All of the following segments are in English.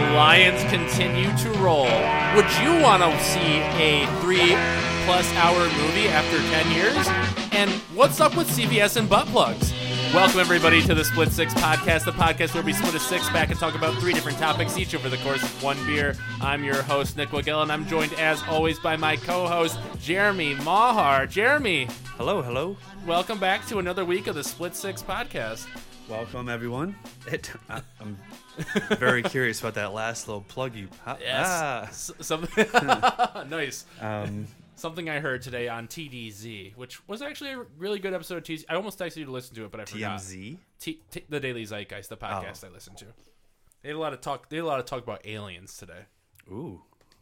Lions continue to roll. Would you want to see a three plus hour movie after 10 years? And what's up with CVS and butt plugs? Welcome, everybody, to the Split Six Podcast, the podcast where we split a six pack and talk about three different topics each over the course of one beer. I'm your host, Nick Wagill, and I'm joined, as always, by my co host, Jeremy Mahar. Jeremy, Hello, hello. welcome back to another week of the Split Six Podcast. Welcome, everyone. It, I, I'm very curious about that last little plug you. Ah, Yes. S- something nice. um, Something I heard today on TDZ, which was actually a really good episode of TDZ. I almost texted you to listen to it, but I forgot. TMZ. T- T- the Daily Zeitgeist, the podcast Oh. I listened to. They had a lot of talk. They had a lot of talk about aliens today. Ooh,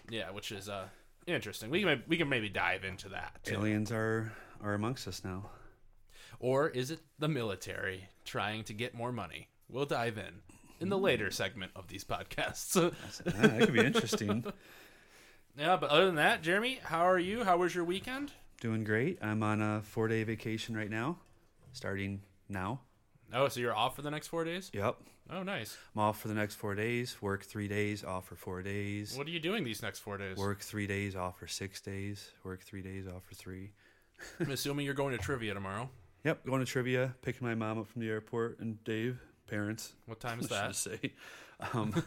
Yeah, which is uh interesting. We can we can maybe dive into that. too. aliens are are amongst us now. Or is it the military trying to get more money? We'll dive in in the later segment of these podcasts. Ah, that could be interesting. yeah, but other than that, Jeremy, how are you? How was your weekend? Doing great. I'm on a four day vacation right now, starting now. Oh, so you're off for the next four days? Yep. Oh, nice. I'm off for the next four days. Work three days, off for four days. What are you doing these next four days? Work three days, off for six days. Work three days, off for three. I'm assuming you're going to trivia tomorrow. Yep. Going to trivia, picking my mom up from the airport, and Dave, parents. What time is I that? say. Um,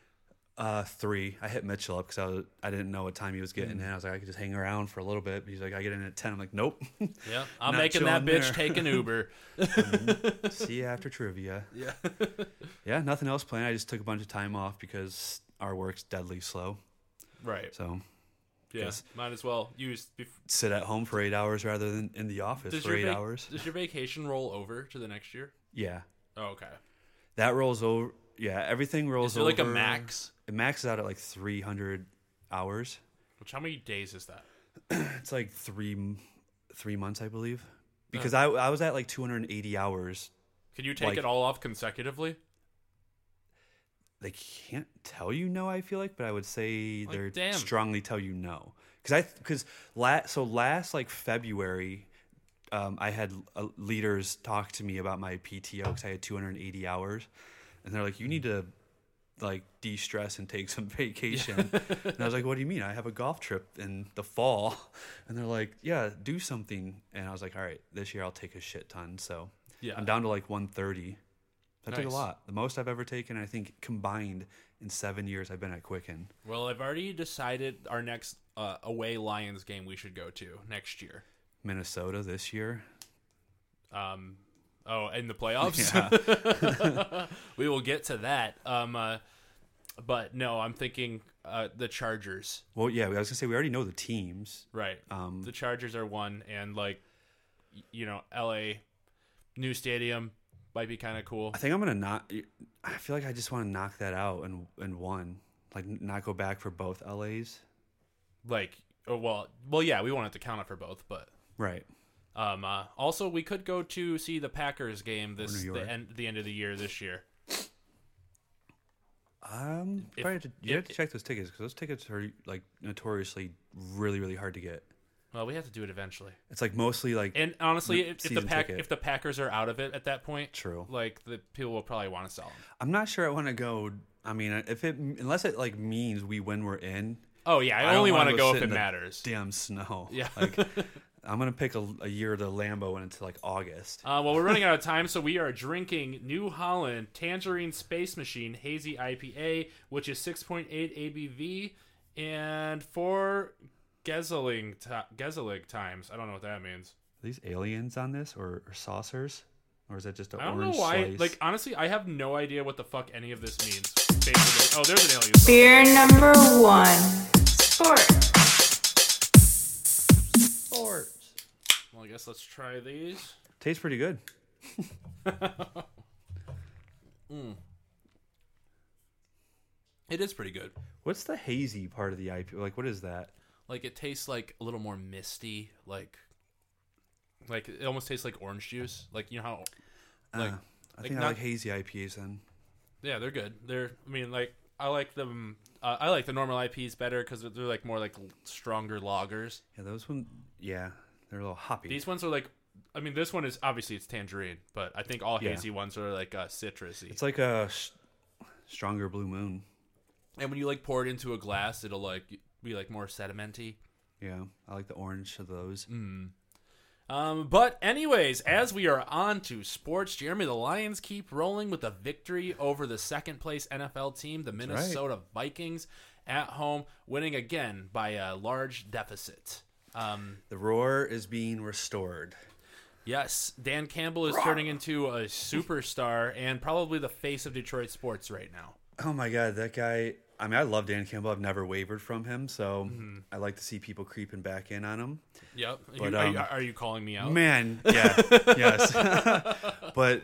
uh, three. I hit Mitchell up because I was I didn't know what time he was Mm. getting in. I was like, I could just hang around for a little bit. He's like, I get in at ten. I'm like, nope. Yeah, I'm Not making that bitch there. take an Uber. See you after trivia. yeah. Yeah, nothing else planned. I just took a bunch of time off because our work's deadly slow. Right. So Yeah. Yes. Might as well use. Bef- sit at home for eight hours rather than in the office does for eight vac- hours. Does your vacation roll over to the next year? Yeah, Oh, okay. that rolls over. Yeah, everything rolls Is there over. like a max? It maxes out at like three hundred hours. Which how many days is that? It's like three three months, I believe. Oh. Because I I was at like 280 hours. Can you take Like- it all off consecutively? They can't tell you no. I feel like, but I would say Like, they're damn. strongly tell you no. Because I because last so last like February, um, I had uh, leaders talk to me about my PTO because I had 280 hours, and they're like, you need to like de-stress and take some vacation. and I was like, what do you mean? I have a golf trip in the fall, and they're like, yeah, do something. And I was like, all right, this year I'll take a shit ton. So Yeah. I'm down to like 130. That took a lot. The most I've ever taken, I think, combined in seven years I've been at Quicken. Well, I've already decided our next uh, away Lions game we should go to next year. Minnesota this year. Um, oh, in the playoffs. Yeah. we will get to that. Um, uh, but no, I'm thinking uh, the Chargers. well, yeah, I was gonna say we already know the teams. Right. Um, the Chargers are one, and like, you know, L.A. new stadium might be kind of cool. I think I'm gonna not. I feel like I just want to knock that out and and one, like not go back for both LAs. Like, oh, well, well, yeah, we won't have to count it for both, but Right. um, uh, also we could go to see the Packers game this the end the end of the year this year. Um, If- to, you have to check those tickets because those tickets are like notoriously really really hard to get. Well, we have to do it eventually. It's like mostly like And honestly, if, if the season pack ticket. if the Packers are out of it at that point, True. like the people will probably want to sell them. I'm not sure I want to go. I mean, if it unless it like means we win, we're in. Oh yeah, I, don't only wanna want to go sit if in it the matters. Damn snow. Yeah. Like I'm gonna pick a, a year to Lambeau and into like August. Uh, well, we're running out of time, so we are drinking New Holland Tangerine Space Machine Hazy IPA, which is 6.8 ABV and four Gesseling ti Gesseling times. I don't know what that means. Are these aliens on this or, or saucers, or is that just an I don't know orange why. slice? Like honestly, I have no idea what the fuck any of this means. Basically, oh, there's an alien. Beer number one. Sport. Sports. Well, I guess let's try these. Tastes pretty good. Hmm. It is pretty good. What's the hazy part of the IP? Like, what is that? Like it tastes like a little more misty, like like it almost tastes like orange juice. Like you know how like Uh, I like think I not- like hazy IPAs then. yeah, they're good. They're I mean like I like them. Uh, I like the normal IPs better because they're like more like stronger lagers. Yeah, those one. Yeah, they're a little hoppy. These ones are like, I mean, this one is obviously it's tangerine, but I think all Yeah. hazy ones are like uh, citrusy. It's like a sh- stronger blue moon. and when you like pour it into a glass, it'll like be like more sedimenty. Yeah, I like the orange of those. Um, but anyways, as we are on to sports, Jeremy, the Lions keep rolling with a victory over the second place NFL team, the right. Minnesota Vikings, at home, winning again by a large deficit. Um, The roar is being restored. yes, Dan Campbell is turning into a superstar and probably the face of Detroit sports right now. Oh my god, that guy! I mean, I love Dan Campbell. I've never wavered from him, so I like to see people creeping back in on him. Yep. But, You- are, you, um, are you calling me out? Man, yeah, yes, but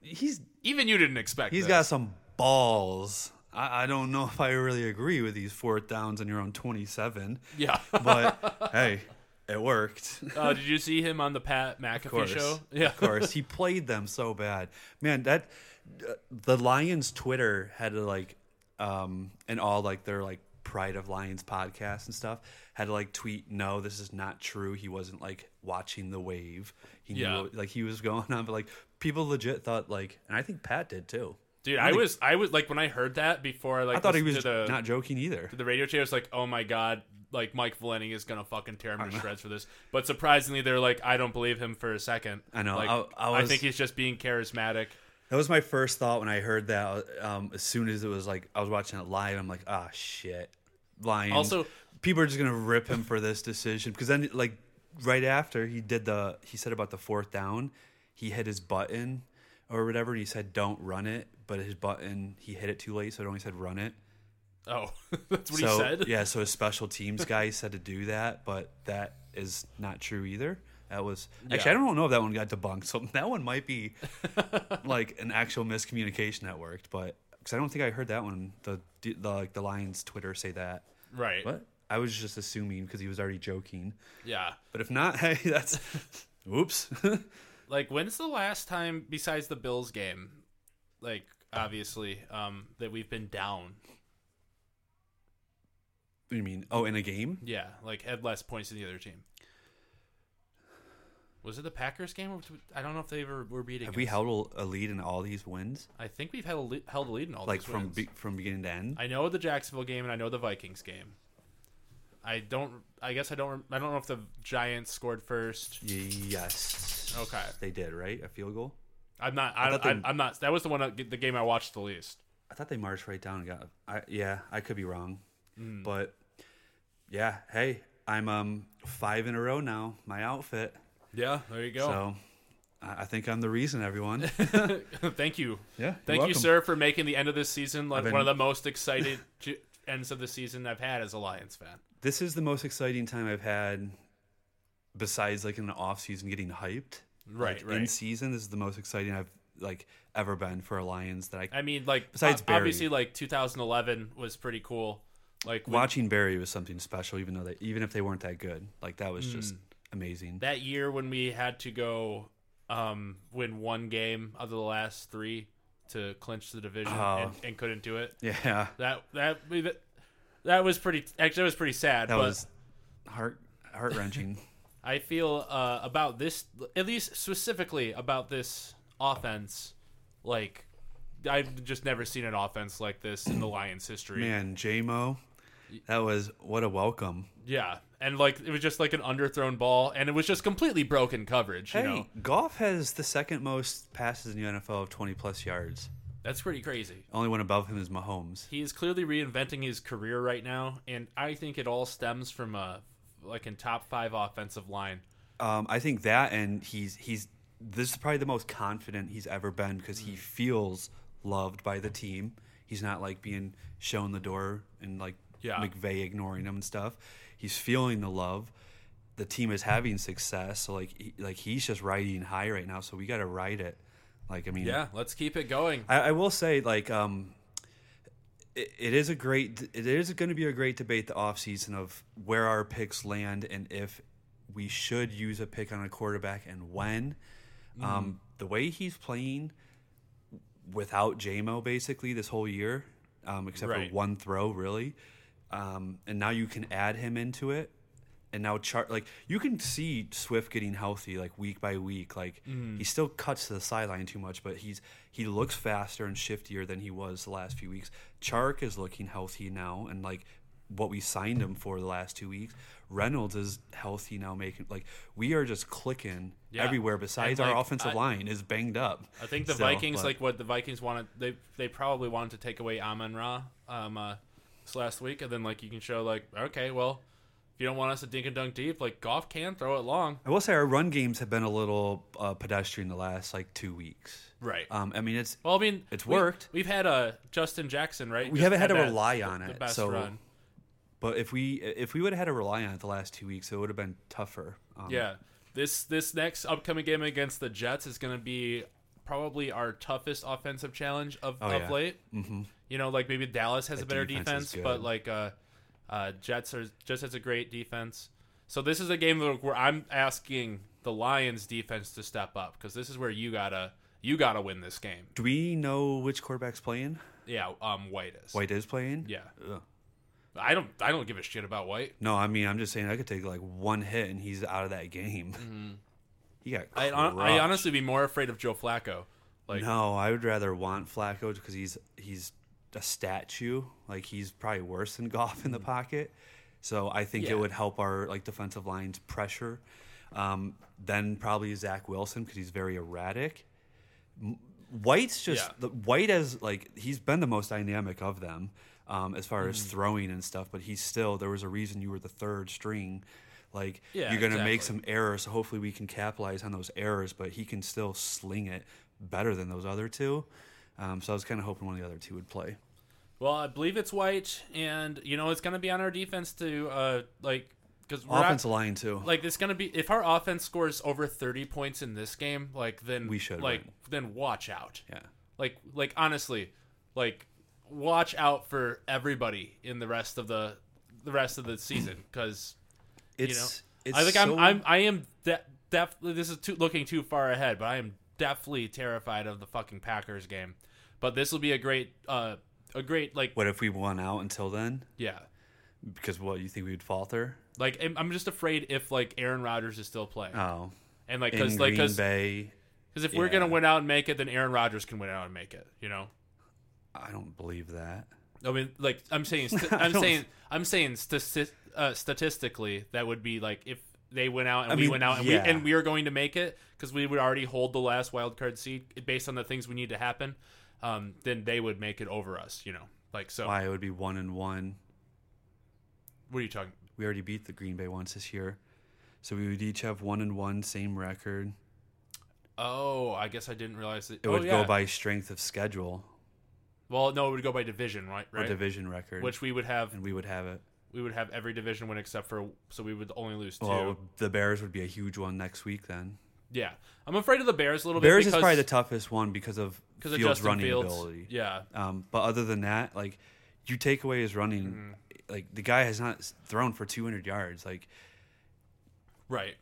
he's Even you didn't expect. he's this. got some balls. I, I don't know if I really agree with these fourth downs on your own twenty-seven, Yeah. but hey, it worked. uh, did you see him on the Pat McAfee course. show? Yeah. Of course, he played them so bad. Man, that uh, the Lions Twitter had to like um and all like their like Pride of Lions podcast and stuff had to like tweet no this is not true. He wasn't like watching the wave. He knew Yeah. what- like he was going on but like people legit thought like and I think Pat did too. Dude, I was I was like when I heard that before I like I thought he was the, not joking either. the radio show. I was like, oh my god, like Mike Valenti is gonna fucking tear him to shreds for this. But surprisingly, they're like, I don't believe him for a second. I know, Like, I- I was- think he's just being charismatic. That was my first thought when I heard that. Um, as soon as it was like I was watching it live, I'm like, ah, shit. Lions. Also- people are just gonna rip him for this decision because then, like, right after he did the, he said about the fourth down, he hit his button or whatever, and he said don't run it, but his button he hit it too late, so it only said run it. Oh, that's what so he said. yeah, so his special teams guy said to do that, but that is not true either. That was actually Yeah. I don't know if that one got debunked. So that one might be like an actual miscommunication that worked, but because I don't think I heard that one. The the like the Lions Twitter say that. Right. What? I was just assuming because he was already joking. Yeah. But if not, hey, that's oops. Like, when's the last time besides the Bills game, like obviously, um, that we've been down? you mean? Oh, in a game? Yeah, like had less points than the other team. Was it the Packers game? I don't know if they ever were beating. Have we held a lead in all these wins? I think we've held a, le- held a lead in all Like these from wins. be, from beginning to end? I know the Jacksonville game and I know the Vikings game. I don't. I guess I don't. I don't know if the Giants scored first. yes. Okay, They did right. A field goal. I'm not. I, I, I'm not. That was the one. The game I watched the least. I thought they marched right down and got. I yeah, I could be wrong, Hmm. but yeah. Hey, I'm um five in a row now. My outfit. Yeah, there you go. So I think I'm the reason, everyone. Thank you. Yeah, Thank you, sir, for making the end of this season like been- one of the most excited ends of the season I've had as a Lions fan. This is the most exciting time I've had, besides like in the off season getting hyped. Right, Like, right. In season, this is the most exciting I've like ever been for a Lions. That I I mean, like Besides Barry. obviously, like 2011 was pretty cool. Like when- watching Barry was something special, even though they even if they weren't that good. Like that was just mm. Amazing. that year when we had to go um, win one game out of the last three to clinch the division Oh. and, and couldn't do it. yeah, That that that, was pretty. Actually, that was pretty sad. that but was heart heart wrenching. I feel uh, about this, at least specifically about this offense, like I've just never seen an offense like this in the Lions' history. Man, JMO, that was what a welcome. Yeah, and like it was just like an underthrown ball, and it was just completely broken coverage. You Hey, know, Goff has the second most passes in the NFL of 20 plus yards. that's pretty crazy. Only one above him is Mahomes. He is clearly reinventing his career right now, and I think it all stems from a like in top five offensive line. Um, I think that, and he's he's this is probably the most confident he's ever been because he feels loved by the team. He's not like being shown the door and like Yeah. McVay ignoring him and stuff. He's feeling the love. The team is having success, so like he, like he's just riding high right now. So we got to ride it. Like I mean, Yeah, let's keep it going. I, I will say, like, um, it, it is a great, it is going to be a great debate the off season of where our picks land and if we should use a pick on a quarterback and when. Mm. Um, the way he's playing without JMO basically this whole year, um, except Right. for one throw, really. Um, and now you can add him into it. and now Char like you can see Swift getting healthy like week by week. Like Mm-hmm. he still cuts to the sideline too much, but he's he looks faster and shiftier than he was the last few weeks. Chark is looking healthy now, and like what we signed him for the last two weeks. Reynolds is healthy now, making like we are just clicking Yeah. everywhere. Besides, And, our offensive I- line is banged up. I think the still, Vikings, but- like what the Vikings wanted, they they probably wanted to take away Amon Ra um, uh, this last week, and then like you can show like, okay, well, if you don't want us to dink and dunk deep, like Goff can throw it long, I will say our run games have been a little uh, pedestrian the last like two weeks. right? Um, I mean, it's well, I mean, it's worked. We've had uh, Justin Jackson, right? We Just haven't had to that- rely on the it, best so- run. But if we if we would have had to rely on it the last two weeks, it would have been tougher. Um, Yeah, this this next upcoming game against the Jets is going to be probably our toughest offensive challenge of, Oh, of yeah. late. Mm-hmm. You know, like maybe Dallas has The a better defense defense, but like uh, uh, Jets are just has a great defense. So this is a game where I'm asking the Lions defense to step up because this is where you gotta you gotta win this game. Do we know which quarterback's playing? Yeah, um, White is. White is playing. Yeah, Ugh. I don't I don't give a shit about White. No, I mean I'm just saying I could take like one hit and he's out of that game. He got. Mm-hmm. I. I honestly be more afraid of Joe Flacco. Like no, I would rather want Flacco because he's he's a statue. Like he's probably worse than Goff in the pocket. So I think Mm. Yeah. it would help our like defensive lines pressure. Um, then probably Zach Wilson because he's very erratic. White's just Yeah. the White as like he's been the most dynamic of them um, as far Mm-hmm. as throwing and stuff. But he's still there was a reason you were the third string. Like Yeah, you're gonna make some errors. So hopefully we can capitalize on those errors. But he can still sling it better than those other two. Um, so I was kind of hoping one of the other two would play. Well, I believe it's White, and you know it's going to be on our defense to uh like because Offensive line too. like it's going to be if our offense scores over thirty points in this game, like then We should like win. then watch out. yeah. Like like honestly, like watch out for everybody in the rest of the the rest of the season because you know I think so, I'm I'm I am de- def this is too, looking too far ahead, but I am definitely terrified of the fucking Packers game. But this will be a great uh a great like What if we won out until then? yeah. Because what you think we'd falter? Like I'm- just afraid if like Aaron Rodgers is still playing, Oh, and like because like because Bay, if we're gonna win out and make it, then Aaron Rodgers can win out and make it. You know, I don't believe that. I mean, like I'm saying, st- I'm saying, I'm saying stati- uh, statistically, that would be like if they went out and I we mean, went out and yeah. we and we are going to make it because we would already hold the last wild card seed based on the things we need to happen. Um, then they would make it over us. You know, like so. Why it would be one and one. What are you talking? We already beat the Green Bay once this year, so we would each have one and one, same record. Oh, I guess I didn't realize that. It oh, would yeah. go by strength of schedule Well, no, it would go by division, right? or Right. division record, Which we would have. and we would have it. We would have every division win except for so we would only lose two. Well, the Bears would be a huge one next week. Then yeah, I'm afraid of the Bears a little Bears bit. Bears is probably the toughest one because of because of Fields' Justin running Fields. ability. Yeah, Um, but other than that, like you take away his running, Mm-hmm. like the guy has not thrown for 200 yards. Like right.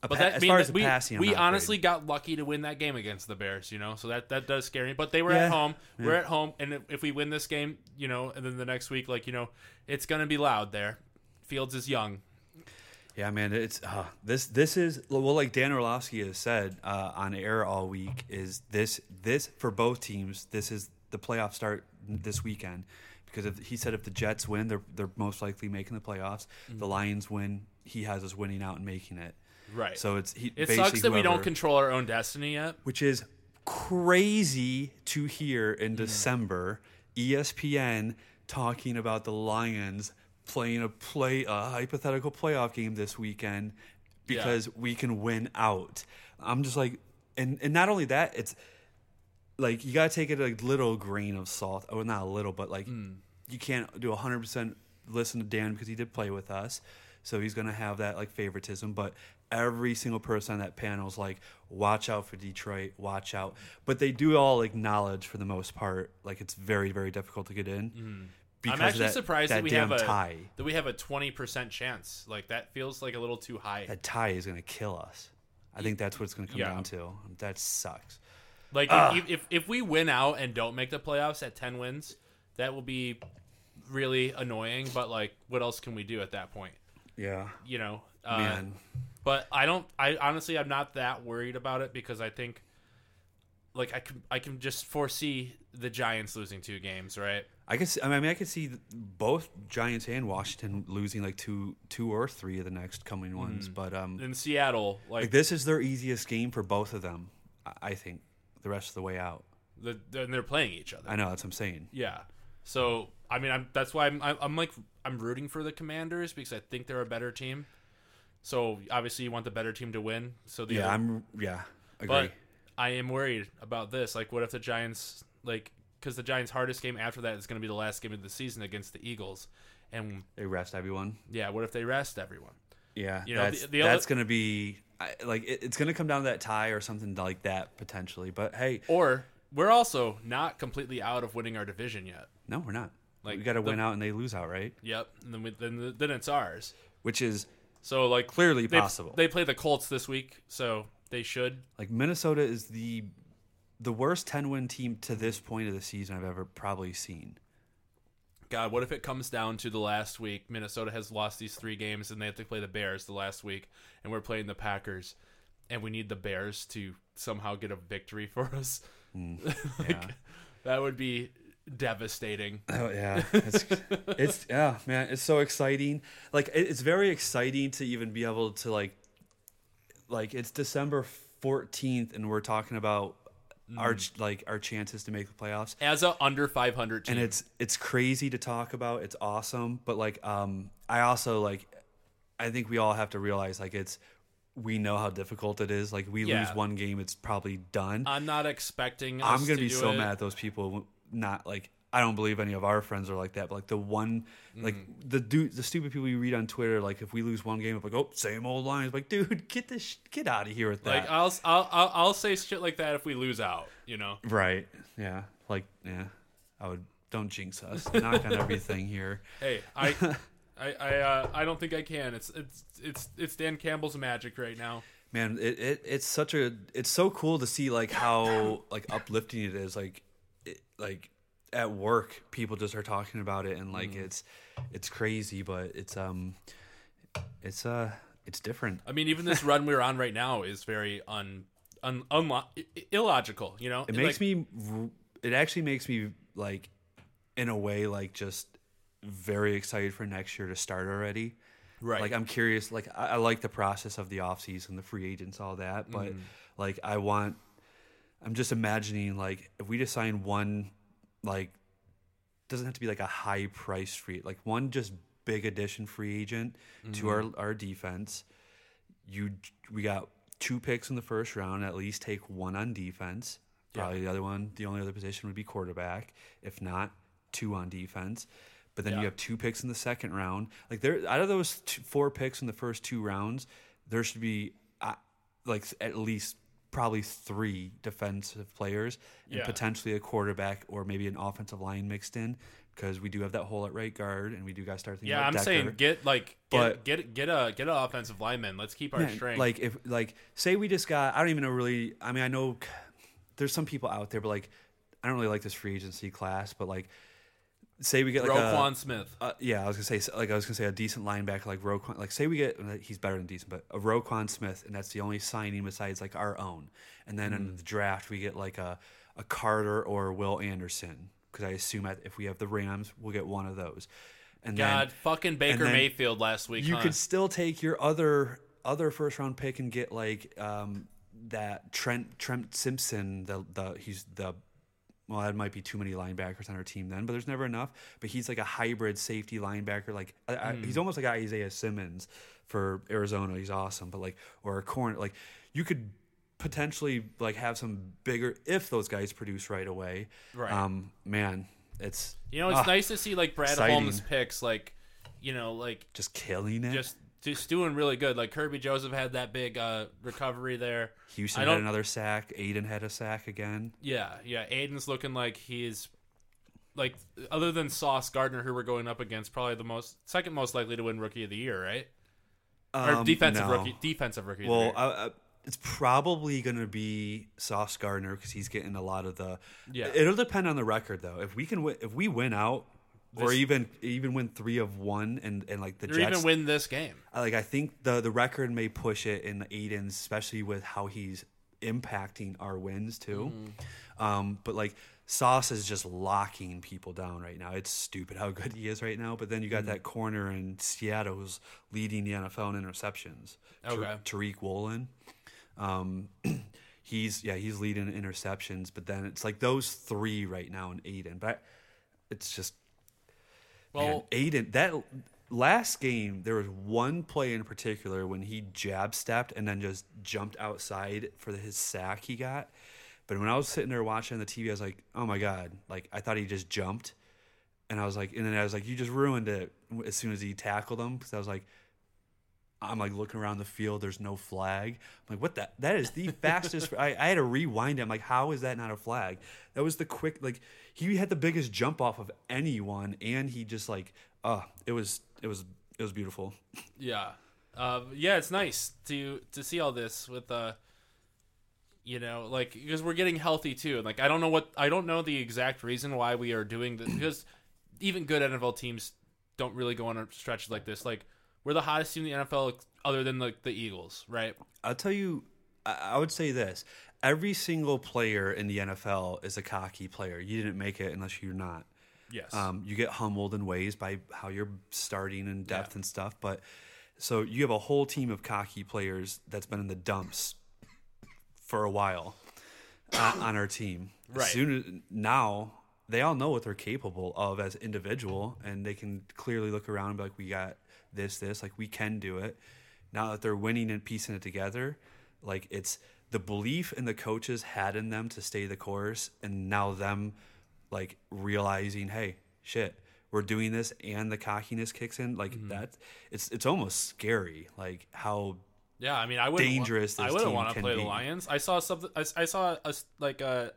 But pa- that as mean, far as we, passing, we honestly afraid. got lucky to win that game against the Bears, you know. So that that does scare me. But they were Yeah. at home. We're at home, and if, we win this game, you know, and then the next week, like you know, it's gonna be loud there. Fields is young. Yeah, man, it's uh, this. This is well, like Dan Orlovsky has said uh, on air all week. Is this this for both teams? This is the playoffs start this weekend because if, he said if the Jets win, they're they're most likely making the playoffs. The Lions win, he has us winning out and making it. Right. So it's he. it sucks that we don't control our own destiny yet. which is crazy to hear in. December. ESPN talking about the Lions playing a play a hypothetical playoff game this weekend because we can win out. I'm just like, and and not only that, it's like you gotta take it a little grain of salt. Oh, not a little, but like Mm. you can't do 100 percent listen to Dan because he did play with us, so he's gonna have that like favoritism. But every single person on that panel is like, watch out for Detroit, watch out. But they do all acknowledge for the most part, like it's very very difficult to get in. Because Mm. I'm actually that, surprised that, that, we have a tie. that we have a 20 percent chance. Like that feels like a little too high. That tie is gonna kill us. I think that's what it's gonna come Yeah. down to. That sucks. Like if, if if we win out and don't make the playoffs at 10 wins, that will be really annoying. But like, what else can we do at that point? Yeah, You know, uh, man. But I don't. I honestly, I'm not that worried about it because I think, like, I can I can just foresee the Giants losing two games, right? I. See, I mean, I could see both Giants and Washington losing like two, two or three of the next coming ones. But um, In Seattle, like, like this is their easiest game for both of them. I- think the rest of the way out. the, and they're playing each other. I know that's what I'm saying. Yeah. So I mean, I'm that's why I'm I'm, I'm like I'm rooting for the Commanders because I think they're a better team. So obviously you want the better team to win. So the Yeah, other- I'm. Yeah, agree. but I am worried about this. Like, what if the Giants like because the Giants' hardest game after that is going to be the last game of the season against the Eagles, and they rest everyone. yeah, what if they rest everyone? Yeah, You know, that's, the- the that's other- gonna be like it, it's gonna come down to that tie or something like that potentially. But hey, Or we're also not completely out of winning our division yet. no, we're not. Like, we got to win out and they lose out, right? Yep, and then we, then then it's ours. Which is So like Clearly they- possible. They play the Colts this week, so they should. like Minnesota is the the worst ten win team to this point of the season I've ever probably seen. God, what if it comes down to the last week? Minnesota has lost these three games, and they have to play the Bears the last week, and we're playing the Packers, and we need the Bears to somehow get a victory for us. Hmm. like, yeah. that would be devastating. Oh yeah, it's, it's yeah, man, it's so exciting. Like it, it's very exciting to even be able to like, like it's December fourteenth, and we're talking about our like our chances to make the playoffs. As a under 500 and it's it's crazy to talk about. It's awesome, but like um, I also like, I think we all have to realize like it's we know how difficult it is. Like we Yeah. lose one game, it's probably done. I'm not expecting. I'm gonna to be so it. mad at those people. Not like I don't believe any of our friends are like that, but like the one, like Mm. the dude, the stupid people you read on Twitter. Like if we lose one game, it's like oh, same old lines. Like dude, get this, sh- get out of here with that. Like I'll, I'll I'll I'll say shit like that if we lose out. You know. right? Yeah. Like yeah, I would. Don't jinx us. Knock on everything here. Hey, I. I I, uh, I don't think I can. It's it's it's it's Dan Campbell's magic right now. man it, it it's such a it's so cool to see like how like uplifting it is like it, like at work people just are talking about it and like it's it's crazy but it's um it's uh it's different I mean, even this run we're on right now is very un, un, i- illogical. You know, it makes me it actually makes me like in a way like just very excited for next year to start already right. like i'm curious like I, I like the process of the off season the free agents all that but like i want i'm just imagining like if we just sign one like doesn't have to be like a high price free like one just big addition free agent to our our defense you we got two picks in the first round at least take one on defense. Probably the other one the only other position would be quarterback. If not two on defense. But then Yeah. you have two picks in the second round. Like there out of those two, four picks in the first two rounds there should be uh, like at least probably three defensive players and Yeah. potentially a quarterback or maybe an offensive line mixed in because we do have that hole at right guard and we do guys start thinking yeah, I'm Decker. saying get like get But- get get a get an offensive lineman. Let's keep our Man, strength. Like if like say we just got I don't even know really I mean I know there's some people out there but like I don't really like this free agency class but like say we get like Roquan a Smith. uh, yeah, I was gonna say like I was gonna say a decent linebacker like Roquan. Like say we get he's better than decent, but a Roquan Smith, and that's the only signing besides like our own. And then Mm. in the draft we get like a a Carter or Will Anderson because I assume at- if we have the Rams we'll get one of those. And God, then fucking Baker Mayfield last week. you huh? could still take your other other first round pick and get like um, that Trent Trent Simpson. The the he's the well, that might be too many linebackers on our team then, but there's never enough. But he's like a hybrid safety linebacker. Like I, I, he's almost like Isaiah Simmons for Arizona. He's awesome, but like or a corner. Like you could potentially like have some bigger if those guys produce right away. Right. Um, man, it's you know, it's ah, nice to see like Brad exciting. Holmes picks, like you know, like just killing it. just just doing really good. Like Kerby Joseph had that big uh, recovery there. Houston had another sack. Aidan had a sack again. Yeah, yeah. Aidan's looking like he's like other than Sauce Gardner, who we're going up against, probably the most second most likely to win Rookie of the Year, right? or Um, defensive no. rookie, defensive rookie. of the Well. I, I, it's probably going to be Sauce Gardner because he's getting a lot of the. Yeah. It'll depend on the record though. If we can, win, if we win out, or even even win three of one, and and like the or Jets. even win this game. I- like I think the the record may push it in Aidan's, especially with how he's impacting our wins too. Mm-hmm. Um, but like Sauce is just locking people down right now. It's stupid how good he is right now. But then you got Mm-hmm. that corner in Seattle who's leading the NFL in interceptions. Okay. Tariq Woolen. Um, he's yeah he's leading in interceptions. But then it's like those three right now in Aidan. But it's just Well, Man, Aidan, that last game, there was one play in particular when he jab stepped and then just jumped outside for his sack he got. But when I was sitting there watching the TV, I was like, "Oh my god!" Like I thought he just jumped, and I was like, and then I was like, "You just ruined it." As soon as he tackled him, because I was like, I'm like looking around the field. There's no flag. I'm like, what that? That is the fastest. I, I had to rewind it. I'm like, how is that not a flag? That was the quick. Like he had the biggest jump off of anyone, and he just like, uh, it was it was it was beautiful. Yeah, uh, yeah, it's nice to to see all this with uh, you know, like because we're getting healthy too. And like I don't know what I don't know the exact reason why we are doing this because even good NFL teams don't really go on a stretch like this. Like we're the hottest team in the NFL other than like the Eagles, right? I'll tell you, I, I would say this: every single player in the NFL is a cocky player. You didn't make it unless you're not. Yes. Um, you get humbled in ways by how you're starting and depth Yeah. and stuff. But so you have a whole team of cocky players that's been in the dumps for a while uh, on our team. Right. As soon as now they all know what they're capable of as individual, and they can clearly look around and be like, "We got this, this. Like we can do it." Now that they're winning and piecing it together, like it's the belief in the coaches had in them to stay the course, and now them like realizing, hey, shit, we're doing this, and the cockiness kicks in. Like Mm-hmm. that, it's it's almost scary. Like how Yeah, I mean, I wouldn't dangerous I this wouldn't want to play be. the Lions. I saw something. I, I saw a like a.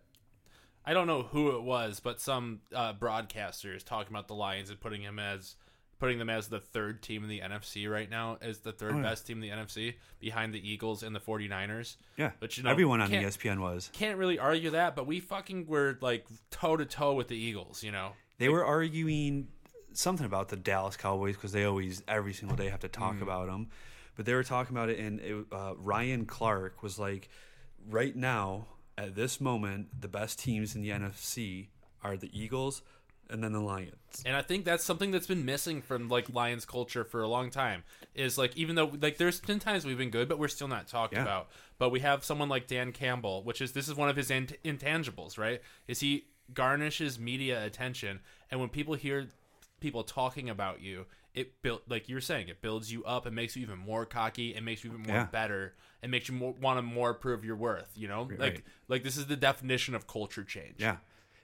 I don't know who it was, but some uh, broadcasters talking about the Lions and putting him as putting them as the third team in the NFC right now, as the third Oh, yeah. best team in the NFC behind the Eagles and the 49ers. yeah, But, you know, everyone on ESPN was. Can't really argue that, but we fucking were like toe to toe with the Eagles, you know. They were arguing something about the Dallas Cowboys because they always every single day have to talk Mm. about them. But they were talking about it, and it, uh, Ryan Clark was like, right now at this moment, the best teams in the NFC are the Eagles and then the Lions. And I think that's something that's been missing from like Lions culture for a long time. Is like even though like there's been times we've been good, but we're still not talked Yeah. about. But we have someone like Dan Campbell, which is this is one of his int- intangibles, right? Is he garnishes media attention, and when people hear people talking about you, it built like you were saying, it builds you up, it makes you even more cocky, it makes you even more Yeah. better, it makes you more, want to more prove your worth. You know, like right. like this is the definition of culture change. Yeah.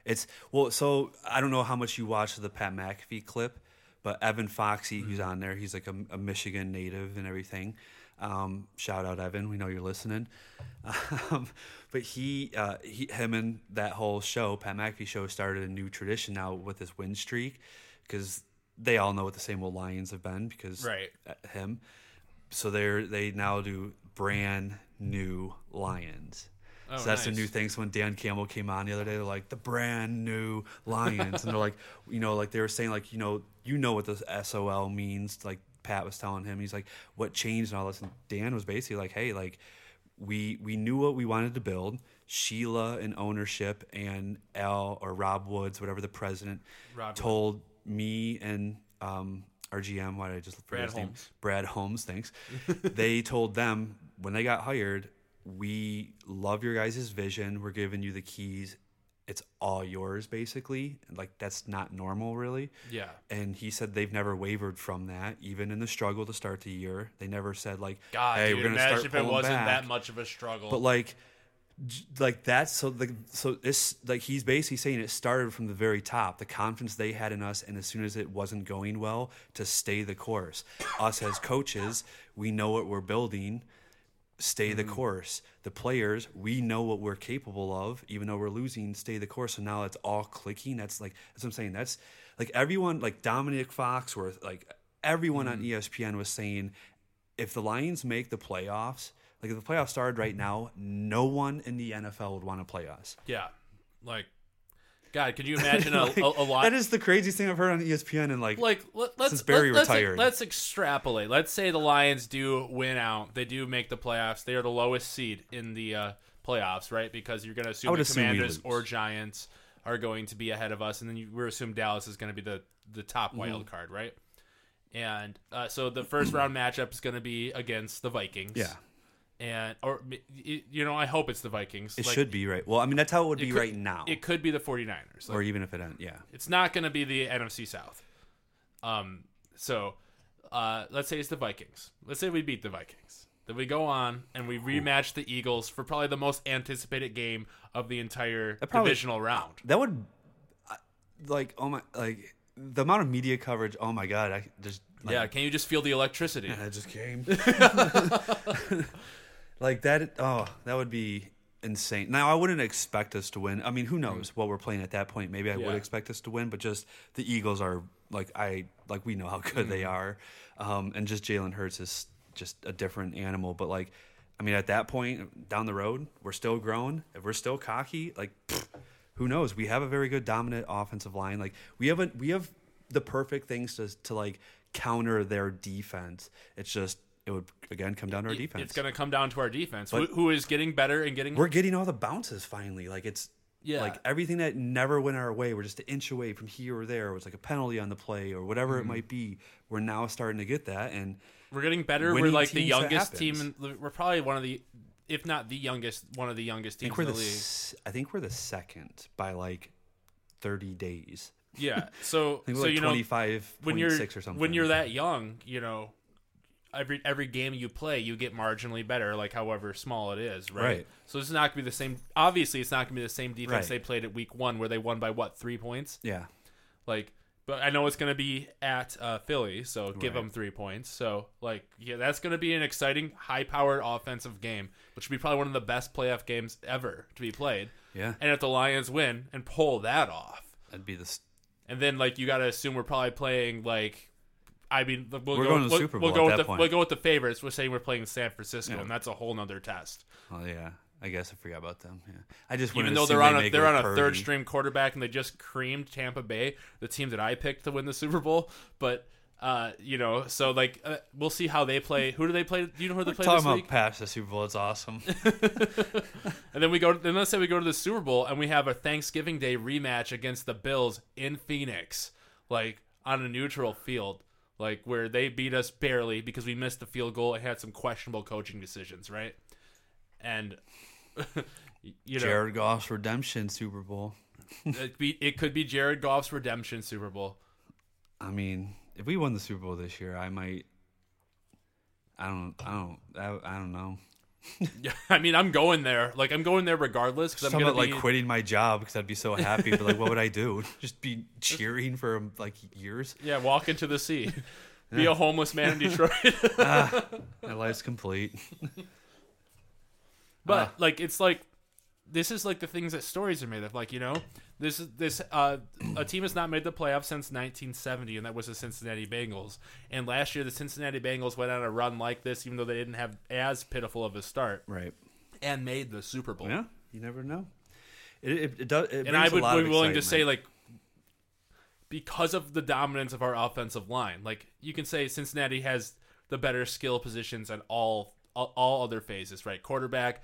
It's well, so I don't know how much you watched the Pat McAfee clip, but Evan Foxy, who's on there, he's like a, a Michigan native and everything. Um, shout out Evan, we know you're listening. Um, but he, uh, he, him, and that whole show, Pat McAfee show, started a new tradition now with this win streak because they all know what the same old Lions have been because Right. him. So they're they now do brand new Lions. Oh, so that's the new thing. So when Dan Campbell came on the other day, they're like the brand new Lions, and they're like, you know, like they were saying, like you know, you know what the SOL means. Like Pat was telling him, he's like, what changed and all this. And Dan was basically like, hey, like we we knew what we wanted to build. Sheila and ownership and Al or Rob Woods, whatever the president, Rob told me and um, our GM. Why did I just forget Brad his name? Holmes. Brad Holmes, thanks. they told them when they got hired, we love your guys' vision. We're giving you the keys. It's all yours, basically. Like that's not normal, really. Yeah. And he said they've never wavered from that, even in the struggle to start the year. They never said like, God, "Hey, dude, we're gonna imagine start if it wasn't back." that much of a struggle. But like, like that's so the so it's like he's basically saying it started from the very top. The confidence they had in us, and as soon as it wasn't going well, to stay the course. Us as coaches, we know what we're building. Stay the mm. course. The players, we know what we're capable of, even though we're losing. Stay the course. So now it's all clicking. That's like that's what I'm saying. That's like everyone, like Domonique Foxworth, like everyone on mm. E ESPN was saying, if the Lions make the playoffs, like if the playoffs started right mm. now, no one in the NFL would want to play us. yeah, like God, could you imagine a, Like, a, a lot? That is the craziest thing I've heard on ESPN. And like, like let, let's Since Barry let, let's, retired. let's extrapolate. Let's say the Lions do win out. They do make the playoffs. They are the lowest seed in the uh, playoffs, right? Because you're going to assume the assume Commanders or Giants are going to be ahead of us, and then you, we're assume Dallas is going to be the the top Mm-hmm. wild card, right? And uh, so the first round matchup is going to be against the Vikings. yeah, and or you know, I hope it's the Vikings. it Like, should be right. Well, I mean, that's how it would it be could- right now. It could be the 49ers. Like, or even if it, end, yeah. it's not going to be the NFC South. Um, so uh, let's say it's the Vikings. Let's say we beat the Vikings. Then we go on and we rematch the Eagles for probably the most anticipated game of the entire probably- divisional round. That would, like, oh my, like the amount of media coverage. Oh my god, I just like, yeah, can you just feel the electricity? And I just came. like that. Oh, that would be insane. Now, I wouldn't expect us to win. I mean, who knows what we're playing at that point? Maybe I Yeah. would expect us to win, but just the Eagles are like I like we know how good they are, um, and just Jalen Hurts is just a different animal. But like, I mean, at that point down the road, we're still growing. If we're still cocky, like. pfft, who knows? We have a very good dominant offensive line. Like we haven't we have the perfect things to to like counter their defense. It's just it would again come down to our defense. It's going to come down to our defense, who, who is getting better and getting. we're getting all the bounces finally. Like it's Yeah. like everything that never went our way. We're just an inch away from here or there. It was like a penalty on the play or whatever Mm-hmm. it might be. We're now starting to get that, and we're getting better. We're like the youngest team. In, we're probably one of the, if not the youngest, one of the youngest I teams think we're in the the league. s- I think we're the second by like thirty days. Yeah. So I think we're so like you know twenty five when you're six or something. when you're that young, you know, every every game you play, you get marginally better, like however small it is, right? Right. So this is not gonna be the same. Obviously, it's not gonna be the same defense Right. they played at week one, where they won by what three points. yeah. Like, but I know it's gonna be at uh, Philly, so give Right. them three points. So like, yeah, that's gonna be an exciting, high-powered offensive game, which will be probably one of the best playoff games ever to be played. Yeah. And if the Lions win and pull that off, That'd be the s- and then like you got to assume we're probably playing like I mean we'll We're go, going to the we'll, Super we'll Bowl go at with that the point. we'll go with the favorites. We're saying we're playing San Francisco, Yeah. and that's a whole nother test. Oh yeah, I guess I forgot about them. Yeah, I just Even though they're on they a they're on a third string quarterback and they just creamed Tampa Bay, the team that I picked to win the Super Bowl. But uh, you know, so like uh, we'll see how they play. Who do they play? Do you know who they play Talking this about week? past the Super Bowl, it's awesome. And then we go. Then let's say we go to the Super Bowl and we have a Thanksgiving Day rematch against the Bills in Phoenix, like on a neutral field, like where they beat us barely because we missed the field goal and had some questionable coaching decisions, right? And you know, Jared Goff's redemption Super Bowl. it, be, it could be Jared Goff's redemption Super Bowl. I mean, if we won the Super Bowl this year, I might. I don't. I don't. I, I don't know. Yeah, I mean, I'm going there. Like I'm going there regardless because I'm gonna like be. quitting my job because I'd be so happy. but like, what would I do? Just be cheering for like years. Yeah, walk into the sea. Be a homeless man in Detroit. My life's complete. But Uh. like it's like this is like the things that stories are made of. Like you know, this is this uh, a team has not made the playoffs since 1970, and that was the Cincinnati Bengals. And last year, the Cincinnati Bengals went on a run like this, even though they didn't have as pitiful of a start, Right. and made the Super Bowl. Yeah. You never know. It it, it does. It and I brings a would lot be willing to say like because of the dominance of our offensive line, like you can say Cincinnati has the better skill positions on all all, all other phases, right? Quarterback,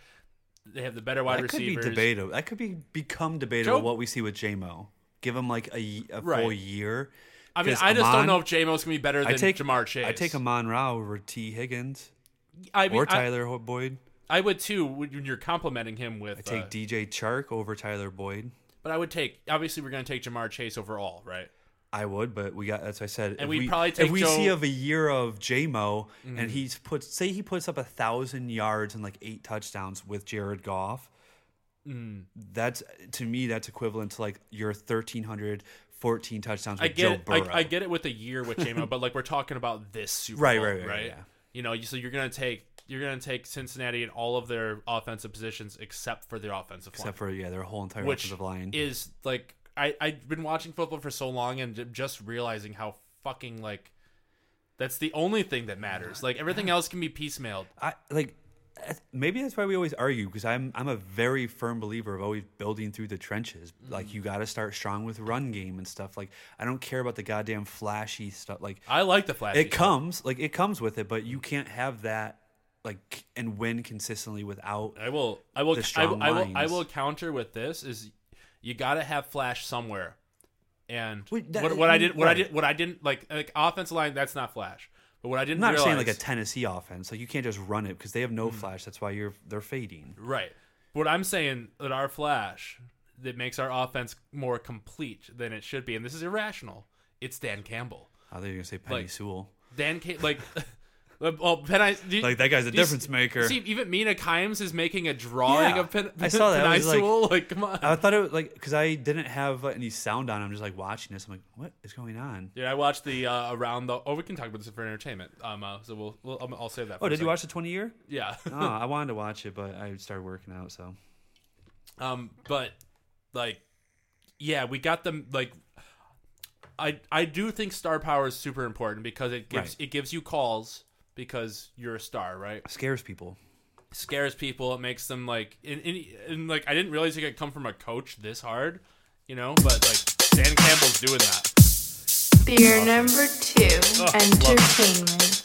they have the better wide that could be debatable. That could be become debatable. Joe- what we see with JMO. Give him like a Right. full year. I mean, I just don't know if J-Mo's gonna be better than I take Ja'Marr Chase. I take Amon Ra over Tee Higgins I mean, or Tyler Ho- Boyd. I would too when you're complimenting him with. I take uh, DJ Chark over Tyler Boyd. but I would take. Obviously, we're gonna take Ja'Marr Chase overall, right? I would, but we got as I said. if we'd we, probably take if we Joe- Mm-hmm. see of a year of JMO and he's put say he puts up a thousand yards and like eight touchdowns with Jared Goff. Mm. That's to me that's equivalent to like your 1300 14 touchdowns with I get Joe it. Burrow. I, I get it with a year with J-Mo, but like we're talking about this Super Right, Bowl, right, right, right, yeah. You know, so you're gonna take you're gonna take Cincinnati and all of their offensive positions except for their offensive line, except for yeah, their whole entire which offensive line. is like I I've been watching football for so long and just realizing how fucking like that's the only thing that matters. Like everything else can be piecemealed. I like maybe that's why we always argue because I'm I'm a very firm believer of always building through the trenches. Like mm. you got to start strong with run game and stuff. Like I don't care about the goddamn flashy stuff. Like I like the flash. it comes like it comes with it, but you can't have that like and win consistently without. I will. I will. I, will I will. I will counter with this: is you got to have flash somewhere. And Wait, that- what, what I did, what I right. did, what I didn't like, like offensive line, that's not flash. But what I I'm didn't not realize, saying like a Tennessee offense. Like you can't just run it because they have no mm-hmm. flash. That's why you're they're fading. right? What I'm saying that our flash that makes our offense more complete than it should be, and this is irrational. It's Dan Campbell. I thought you were gonna say Penei Like- Sewell. Dan Cam- like. Well, Penei, do you- Like that guy's a you difference maker. See, even Mina Kimes is making a drawing Yeah, of Pen- I saw that. I was like- Like, come on. I thought it was like because I didn't have uh, any sound on. I'm just like watching this. I'm like, what is going on? Yeah, I watched the uh, around the. Oh, we can talk about this for entertainment. Um, uh, so we'll, we'll I'll, I'll save that. For Oh, did you watch the 20 year? Yeah. oh, I wanted to watch it, but I started working out. So um, but like, yeah, we got them. Like, I I do think star power is super important because it gives Right. it gives you calls because you're a star, right? scares people. Scares people. It makes them like, and, and, and like I didn't realize it could come from a coach this hard, you know. But like Dan Campbell's doing that. Beer number two, entertainment.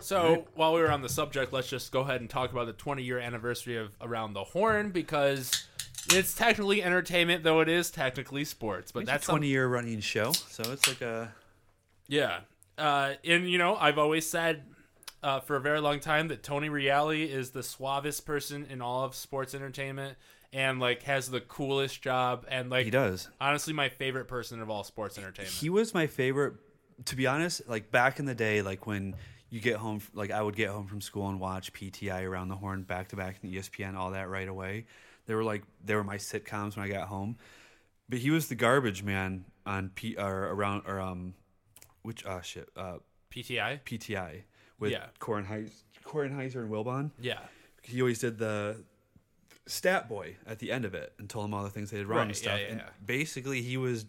So while we were on the subject, let's just go ahead and talk about the 20 year anniversary of Around the Horn because it's technically entertainment, though it is technically sports. But It's that's a 20 year running show, so it's like a yeah. Uh, and you know, I've always said uh, for a very long time that Tony Reali is the suavest person in all of sports entertainment, and like has the coolest job, and like he does. honestly my favorite person of all sports entertainment. He was my favorite. To be honest, like back in the day, like when you get home, like I would get home from school and watch PTI around the horn back to back and ESPN, all that right away. They were like they were my sitcoms when I got home. But he was the garbage man on P or around or um, which ah shit uh PTI. PTI with Yeah. Kornheiser, Kornheiser and Wilbon. Yeah. he always did the stat boy at the end of it and told him all the things they did wrong Right, and stuff. yeah, yeah, and basically, he was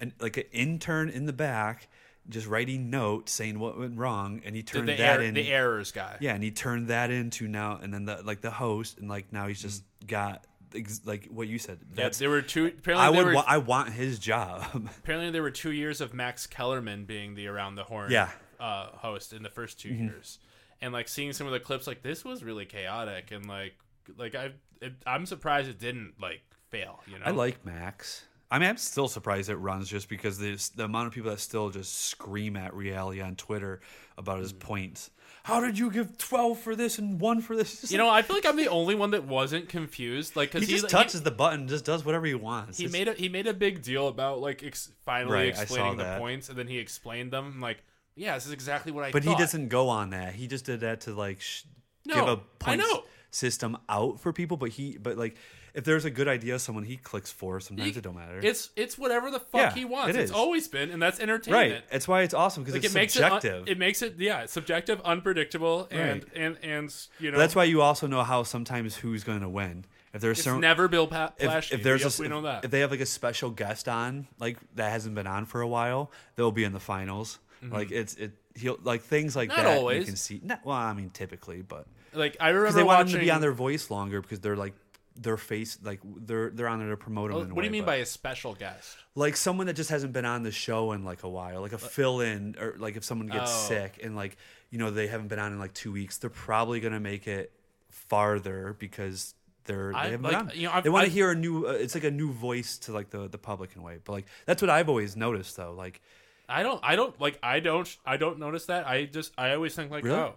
an, like an intern in the back, just writing notes saying what went wrong, and he turned the, that error- in. the errors guy. Yeah, and he turned that into now, and then the like the host, and like now he's just got ex- like what you said. Yeah, there were two. Apparently, I would were, wa- I want his job. apparently there were two years of Max Kellerman being the Around the Horn Yeah. uh, host in the first 2 years, and like seeing some of the clips, like this was really chaotic, and like like I it, I'm surprised it didn't like fail. You know, I like Max. I mean, I'm still surprised it runs just because there's the amount of people that still just scream at Reali on Twitter about Mm. his points. How did you give 12 for this and one for this? It's You know, I feel like I'm the only one that wasn't confused. Like, like, because he just touches the button, just does whatever he wants. He, It's- made a he made a big deal about like ex- finally Right, explaining the that. points, and then he explained them. I'm like, yeah, this is exactly what I. but he doesn't go on that. He just did that to like sh- give a point system out for people. But he, but like, if there's a good idea, someone he clicks for. Sometimes He- it don't matter. It's it's whatever the fuck Yeah, he wants. it it's always been, and that's entertainment. right. It's why it's awesome because Like it's it makes subjective. it, un- it makes it yeah it's subjective, unpredictable, and and and you know But that's why you also know how sometimes who's going to win. If there's it's certain never Bill pa- if, if there's we, a, we know that. if they have like a special guest on like that hasn't been on for a while they'll be in the finals like it's it he'll like things like Mm-hmm. Not that you can see not, well i mean typically but like I remember because they want them to be on their voice longer because they're like their face like they're they're on there to promote them Oh, in a what do you mean by a special guest? like someone that just hasn't been on the show in like a while like a fill in or like if someone gets Oh. sick and like you know they haven't been on in like two weeks they're probably gonna make it farther because they're they I- haven't like, you know, I've- they want to hear a new uh, it's like a new voice to like the the public in a way but like that's what i've always noticed though like I don't I don't like I don't I don't notice that. I just I always think like Really? oh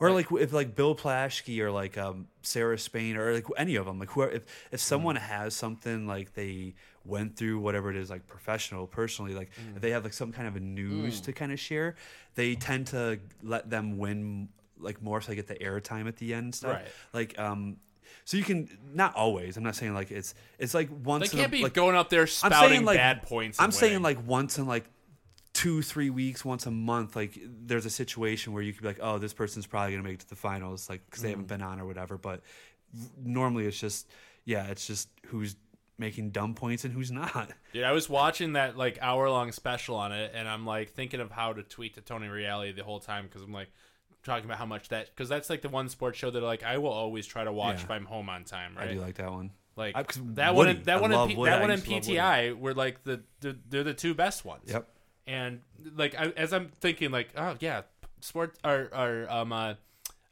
or like if like bill plaschke or like um sarah spain or like any of them like whoever if, if someone has something like they went through whatever it is like professional personally like if they have like some kind of a news to kind of share they tend to let them win like more so they get the airtime at the end and stuff. Right. like um so you can not always i'm not saying like it's it's like once they in a- can't be like, going up there I'm spouting saying like bad points. I'm and saying like once in like two, three weeks, once a month. Like there's a situation where you could be like, oh, this person's probably gonna make it to the finals, like because they Mm. haven't been on or whatever. But normally it's just yeah, it's just who's making dumb points and who's not. Dude, I was watching that like hour long special on it, and I'm like thinking of how to tweet to Tony Reali the whole time because I'm like talking about how much that because that's like the one sports show that like I will always try to watch Yeah. if I'm home on time. Right. I do like that one. Like I- that Woody, one, that I one, in P, that I one in used to love Woody. PTI were like the, the they're the two best ones. Yep. And like I, as I'm thinking, like oh yeah, sports are are um uh,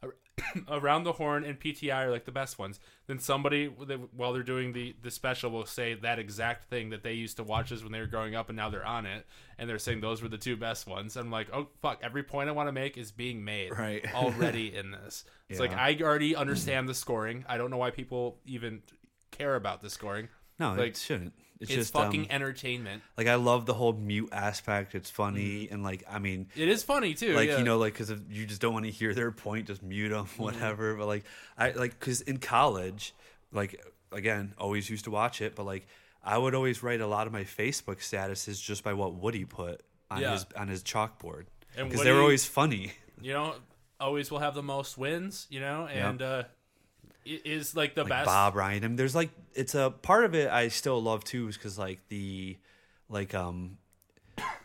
around the horn and PTI are like the best ones. Then somebody while they're doing the the special will say that exact thing that they used to watch this when they were growing up and now they're on it and they're saying those were the two best ones. I'm like oh fuck, every point I want to make is being made Right. already in this. It's like I already understand the scoring. I don't know why people even care about the scoring. No, Like, it shouldn't. It's, It's, just fucking um, entertainment. like I love the whole mute aspect. It's funny and like I mean, It is funny too. like yeah. you know, like because you just don't want to hear their point, just mute them, whatever. But like I like because in college, like again, always used to watch it, but like I would always write a lot of my Facebook statuses just by what Woody put on Yeah. his on his chalkboard because they were always funny. you know, always will have the most wins. You know, and uh, i- is like the like best. Bob Ryan. I mean, there's like it's a part of it I still love too, is because like the like um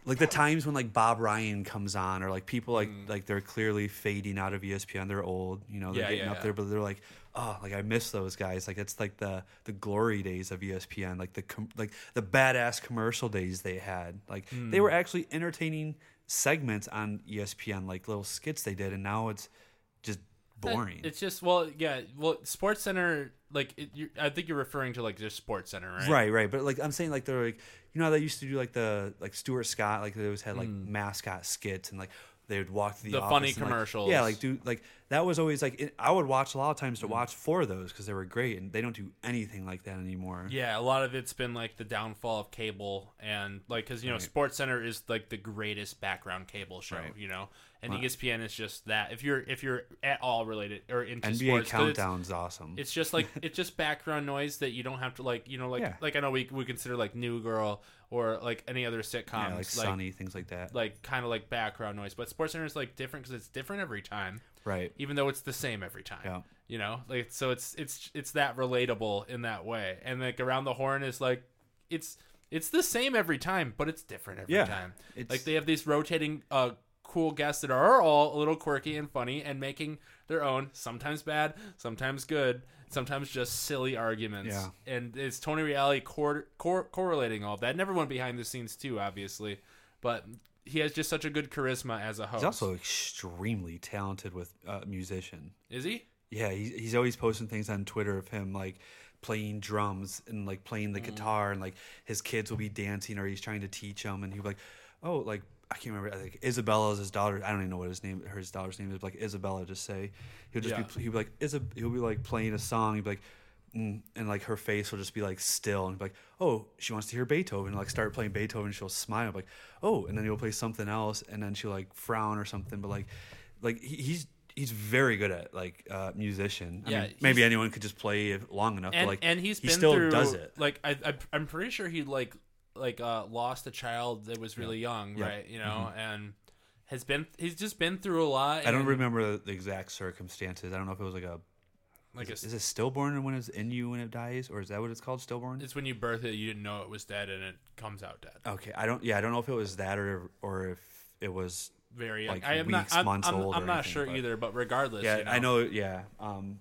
like the times when like Bob Ryan comes on, or like people like like they're clearly fading out of ESPN. They're old, you know, they're Mm. Yeah, getting yeah, up yeah. there, but they're like, oh, like I miss those guys. Like it's like the the glory days of ESPN, like the com- like the badass commercial days they had. Like Mm. they were actually entertaining segments on ESPN, like little skits they did, and now it's boring. It's just well, yeah. Well, Sports Center, like it, you I think you're referring to like just Sports Center, right? Right, right. But like I'm saying, like they're like you know how they used to do like the like Stuart Scott, like they always had like mascot skits and like they would walk the. The office funny and, like- commercials. yeah, like do like that was always like it, I would watch a lot of times to Hmm. watch for those because they were great and they don't do anything like that anymore. Yeah, a lot of it's been like the downfall of cable and like because you know Sports Center is like the greatest background cable show, Right. you know, and E ESPN is just that. If you're if you're at all related or into NBA sports, Countdown's awesome. It's just like it's just background noise that you don't have to like you know like Yeah. like I know we we consider like New Girl or like any other sitcoms yeah, like like Sunny, things like that. like kind of like background noise. But Sports Center is like different because it's different every time, right. even though it's the same every time. Yeah. You know, like so it's it's it's that relatable in that way. And like around the horn is like it's it's the same every time, but it's different every Yeah. time. It's- Like they have these rotating uh cool guests that are all a little quirky and funny and making their own sometimes bad, sometimes good, sometimes just silly arguments. Yeah. And it's Tony Reali cor- cor- correlating all of that. Never went behind the scenes too, obviously, but he has just such a good charisma as a host. He's also extremely talented with uh, musician. is he? Yeah, he's, he's always posting things on Twitter of him like playing drums and like playing the guitar and like his kids will be dancing or he's trying to teach them and he'll be like, oh, like I can't remember. I think Isabella is his daughter. I don't even know what his name, her his daughter's name is. But like Isabella, just say he'll just Yeah. be he'll be like Isab he'll be like playing a song. He'll be like. Mm, and like her face will just be like still and be like, oh, she wants to hear Beethoven. Like start playing Beethoven, she'll smile like, oh, and then he'll play something else, and then she'll like frown or something. But like, like he, he's he's very good at like uh, musician. I Yeah, mean, maybe anyone could just play long enough. and but like, and he's he been still through, does it. Like I, I I'm pretty sure he like like uh lost a child that was really young, Yeah. Mm-hmm. right? You know, and has been he's just been through a lot. I don't and, remember the exact circumstances. I don't know if it was like a Like is, a, is it stillborn when it's in you when it dies, or is that what it's called, stillborn? it's when you birth it, you didn't know it was dead, and it comes out dead. Okay, I don't. Yeah, I don't know if it was that or or if it was. Very young. Like I am weeks, not. I'm, months I'm, old I'm or not anything, sure but- either, but regardless, Yeah, you know. I know. Yeah, um,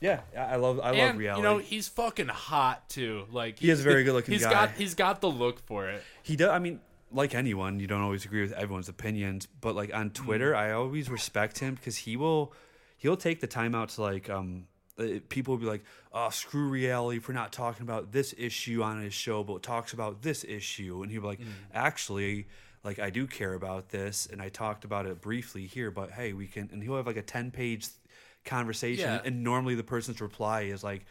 yeah. I love. I love Reali. you know he's fucking hot too. Like He is a very good-looking He's guy. got he's got the look for it. He does. I mean, like anyone, you don't always agree with everyone's opinions, but like on Twitter, Mm. I always respect him because he will, he'll take the time out to like, um, uh, people will be like, "Oh, screw Reali for not talking about this issue on his show, but talks about this issue," and he'll be like, Mm. "Actually." Like I do care about this, and I talked about it briefly here. But hey, we can, and he'll have like a ten-page conversation, Yeah. and normally the person's reply is like,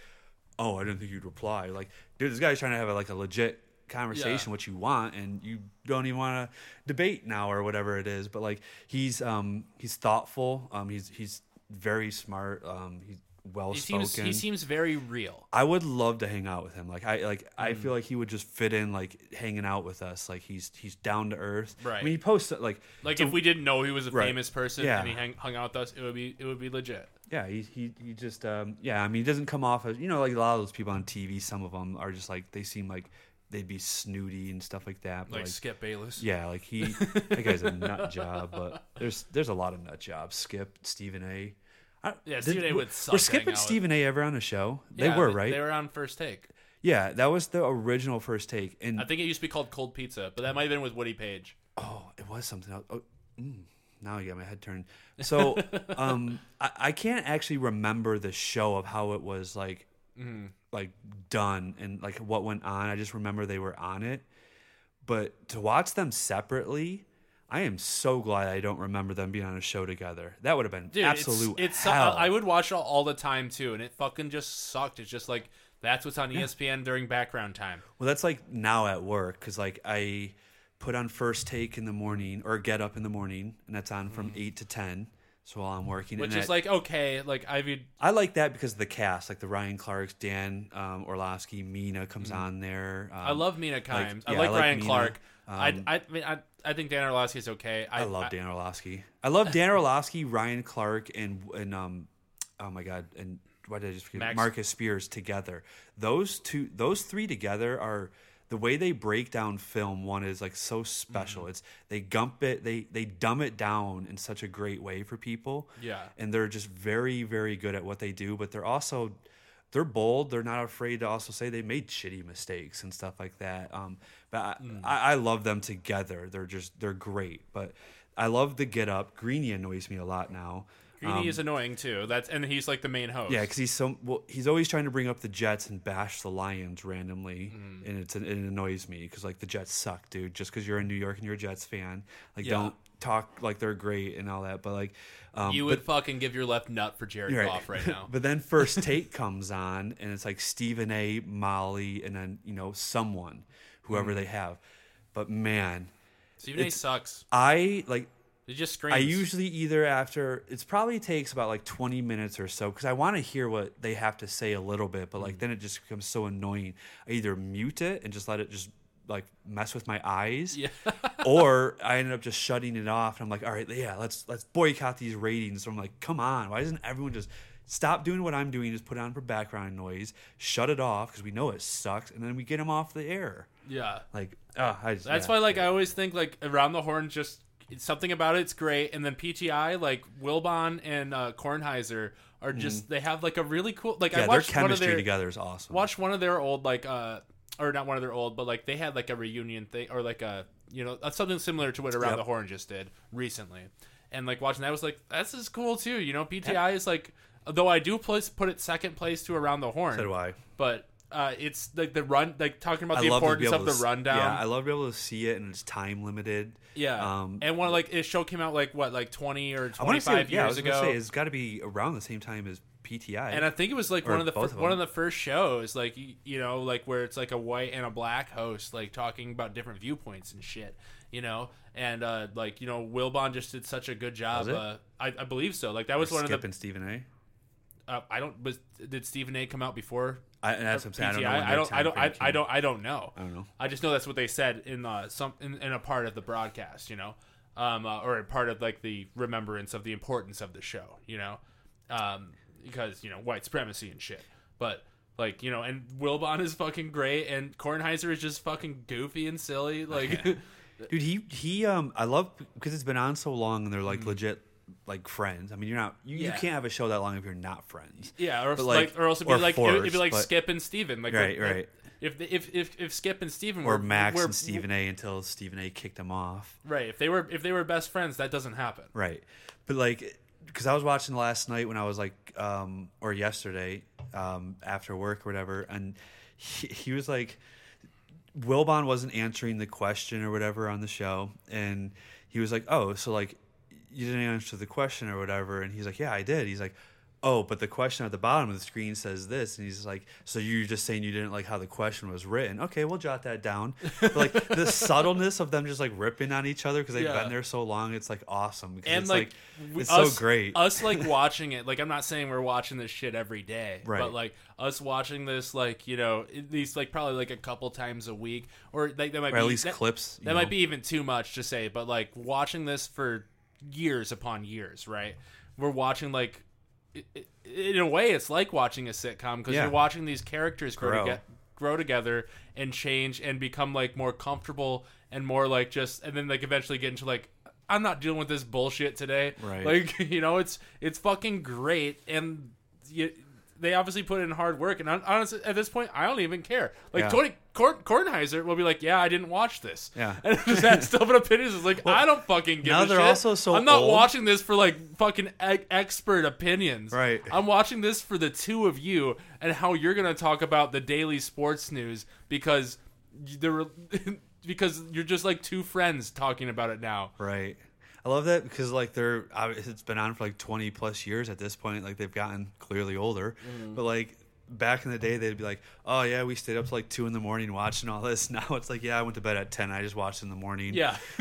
"Oh, I didn't think you'd reply." Like, dude, this guy's trying to have a, like a legit conversation Yeah. what you want and you don't even want to debate now or whatever it is but like he's um he's thoughtful um he's he's very smart um he's well He spoken seems he seems very real. I would love to hang out with him like I like I Mm. feel like he would just fit in like hanging out with us like he's he's down to earth Right. I mean he posts like Like if we didn't know he was a Right. famous person Yeah. and he hang, hung out with us, it would be it would be legit. yeah he, he he just um yeah I mean he doesn't come off as you know like a lot of those people on TV some of them are just like they seem like they'd be snooty and stuff like that. but, Like, Skip Bayless. yeah, like he that guy's a nut job, but there's there's a lot of nut jobs. Skip, Stephen A. Yeah, did- Stephen A. were- would suck Were to Skip hang with. Stephen A. ever on a show? They Yeah, were, right? They were on first take. yeah, that was the original first take. And I think it used to be called Cold Pizza, but that might have been with Woody Paige. Oh, it was something else. Oh, mm, now I got my head turned. So, um, I, I can't actually remember the show of how it was like, Mm-hmm. like done and like what went on. I just remember they were on it, but to watch them separately, I am so glad I don't remember them being on a show together. That would have been Dude, absolute It's, it's hell. I would watch it all the time too, and it fucking just sucked. It's just like that's what's on E ESPN during background time. Well, that's like now at work because like I put on first take in the morning or get up in the morning, and that's on from eight to ten. So while I'm working, Mm. Which is that- like okay, like I would I like that because of the cast, like the Ryan Clarks, Dan um, Orlovsky, Mina comes on there. Um, Mm. I love Mina Kimes. I yeah, like I like Ryan Mina. Clark. I Um, I I mean I, I think Dan Orlovsky is okay. I, I love Dan Orlovsky. I love Dan Orlovsky, Ryan Clark, and and um, oh my god, and why did I just forget Max- Marcus Spears together? Those two, those three together are the way they break down film. One is like so special. Mm-hmm. It's they gump it, they they dumb it down in such a great way for people. Yeah. and they're just very very good at what they do. But they're also they're bold. They're not afraid to also say they made shitty mistakes and stuff like that. Um, but I, Mm. I, I love them together. They're just they're great. But I love the get up. Greeny annoys me a lot now. Greeny is annoying too. That's and he's like the main host. Um, Yeah, because he's so well. He's always trying to bring up the Jets and bash the Lions randomly, Mm. and it's it annoys me because like the Jets suck, dude. Just because you're in New York and you're a Jets fan, like Yeah. don't talk like they're great and all that. But like, um, you but- would fucking give your left nut for Jared Right. Goff right now. but then first take comes on, and it's like Stephen A, Molly, and then you know someone, whoever Mm. they have. But man, Stephen A. sucks. I like. It just screams. I usually either after it's probably takes about like 20 minutes or so because I want to hear what they have to say a little bit, but Mm. like then it just becomes so annoying. I either mute it and just let it just like mess with my eyes, Yeah. or I ended up just shutting it off. And I'm like, all right, yeah, let's let's boycott these ratings. So I'm like, come on, why doesn't everyone just stop doing what I'm doing? Just put it on for background noise, shut it off because we know it sucks, and then we get them off the air. yeah. Like, oh, I just, That's yeah. why, like, I always think like around the horn, just something about it's great, and then PTI, like Wilbon and uh, Kornheiser, are just they have like a really cool like yeah, I their watched one of chemistry their together is awesome. watched one of their old like uh or not one of their old, but like they had like a reunion thing or like a you know something similar to what Around Yep. the Horn just did recently, and like watching that was like this is cool too. You know, PTI is like though I do place put it second place to Around the Horn, So do I. but uh, it's like the run like talking about I the love to be importance of the rundown. Yeah, I love to be able to see it, and it's time limited. Yeah, Um, and one like his show came out like what like twenty or twenty five want twenty to say, five yeah, I years was gonna ago, say it's got to be around the same time as PTI. and I think it was like one of the fir- of one of the first shows, like you know, like where it's like a white and a black host, like talking about different viewpoints and shit, you know, and uh like you know, Wilbon just did such a good job. Uh, I, I believe so. Like that was one Skip of the. and Stephen A. Uh, I don't. Was did Stephen A. come out before I, that's what I'm saying. I don't know. I don't. I don't. I, I don't. I don't know. I don't know. I just know that's what they said in uh, some in, in a part of the broadcast, you know, um, uh, or a part of like the remembrance of the importance of the show, you know, um, because you know white supremacy and shit. But like you know, and Wilbon is fucking great, and Kornheiser is just fucking goofy and silly. Like, Dude, he he um I love because it's been on so long and they're like legit like friends. I mean, you're not you, you Mm. Can't have a show that long if you're not friends. yeah, or But, like, like- or else it'd be like it'd be like but- Skip and Stephen. like Right, we're- right. If, if if if Skip and Stephen Or were Max were- and Stephen A. until Stephen A. kicked them off. right, if they were if they were best friends, that doesn't happen. Right. But like, because I was watching last night when I was like, um, or yesterday, um, after work or whatever, and he, he was like, Wilbon wasn't answering the question or whatever on the show, and he was like, "Oh, so like, you didn't answer the question or whatever," and he's like, "Yeah, I did." He's like. Oh, but the question at the bottom of the screen says this, and he's like, "So you're just saying you didn't like how the question was written?" Okay, we'll jot that down. But like the subtleness of them just like ripping on each other because they've Yeah. been there so long, it's like awesome. And it's like, like, it's us, so great. us like watching it like i'm not saying we're watching this shit every day Right. but like us watching this like you know at least like probably like a couple times a week or like that might or be at least that, clips. that know? might be even too much to say but like watching this for years upon years right we're watching like in a way it's like watching a sitcom because Yeah. you're watching these characters grow Grow. together grow together and change and become like more comfortable and more like just and then like eventually get into like I'm not dealing with this bullshit today. Right. Like you know, it's it's fucking great and you, they obviously put in hard work and honestly at this point I don't even care. Like Yeah. Tony Kornheiser will be like, "Yeah, I didn't watch this." Yeah. And just stupid opinions. It's like I don't fucking give now a they're shit. also so I'm not old. watching this for like fucking e- expert opinions. Right. I'm watching this for the two of you and how you're gonna talk about the daily sports news because they're because you're just like two friends talking about it now. Right. I love that because like they're it's been on for like 20 plus years at this point. Like they've gotten clearly older, Mm-hmm. but like back in the day they'd be like, "Oh yeah, we stayed up to like two in the morning watching all this." Now it's like, "Yeah, I went to bed at 10. I just watched in the morning." Yeah.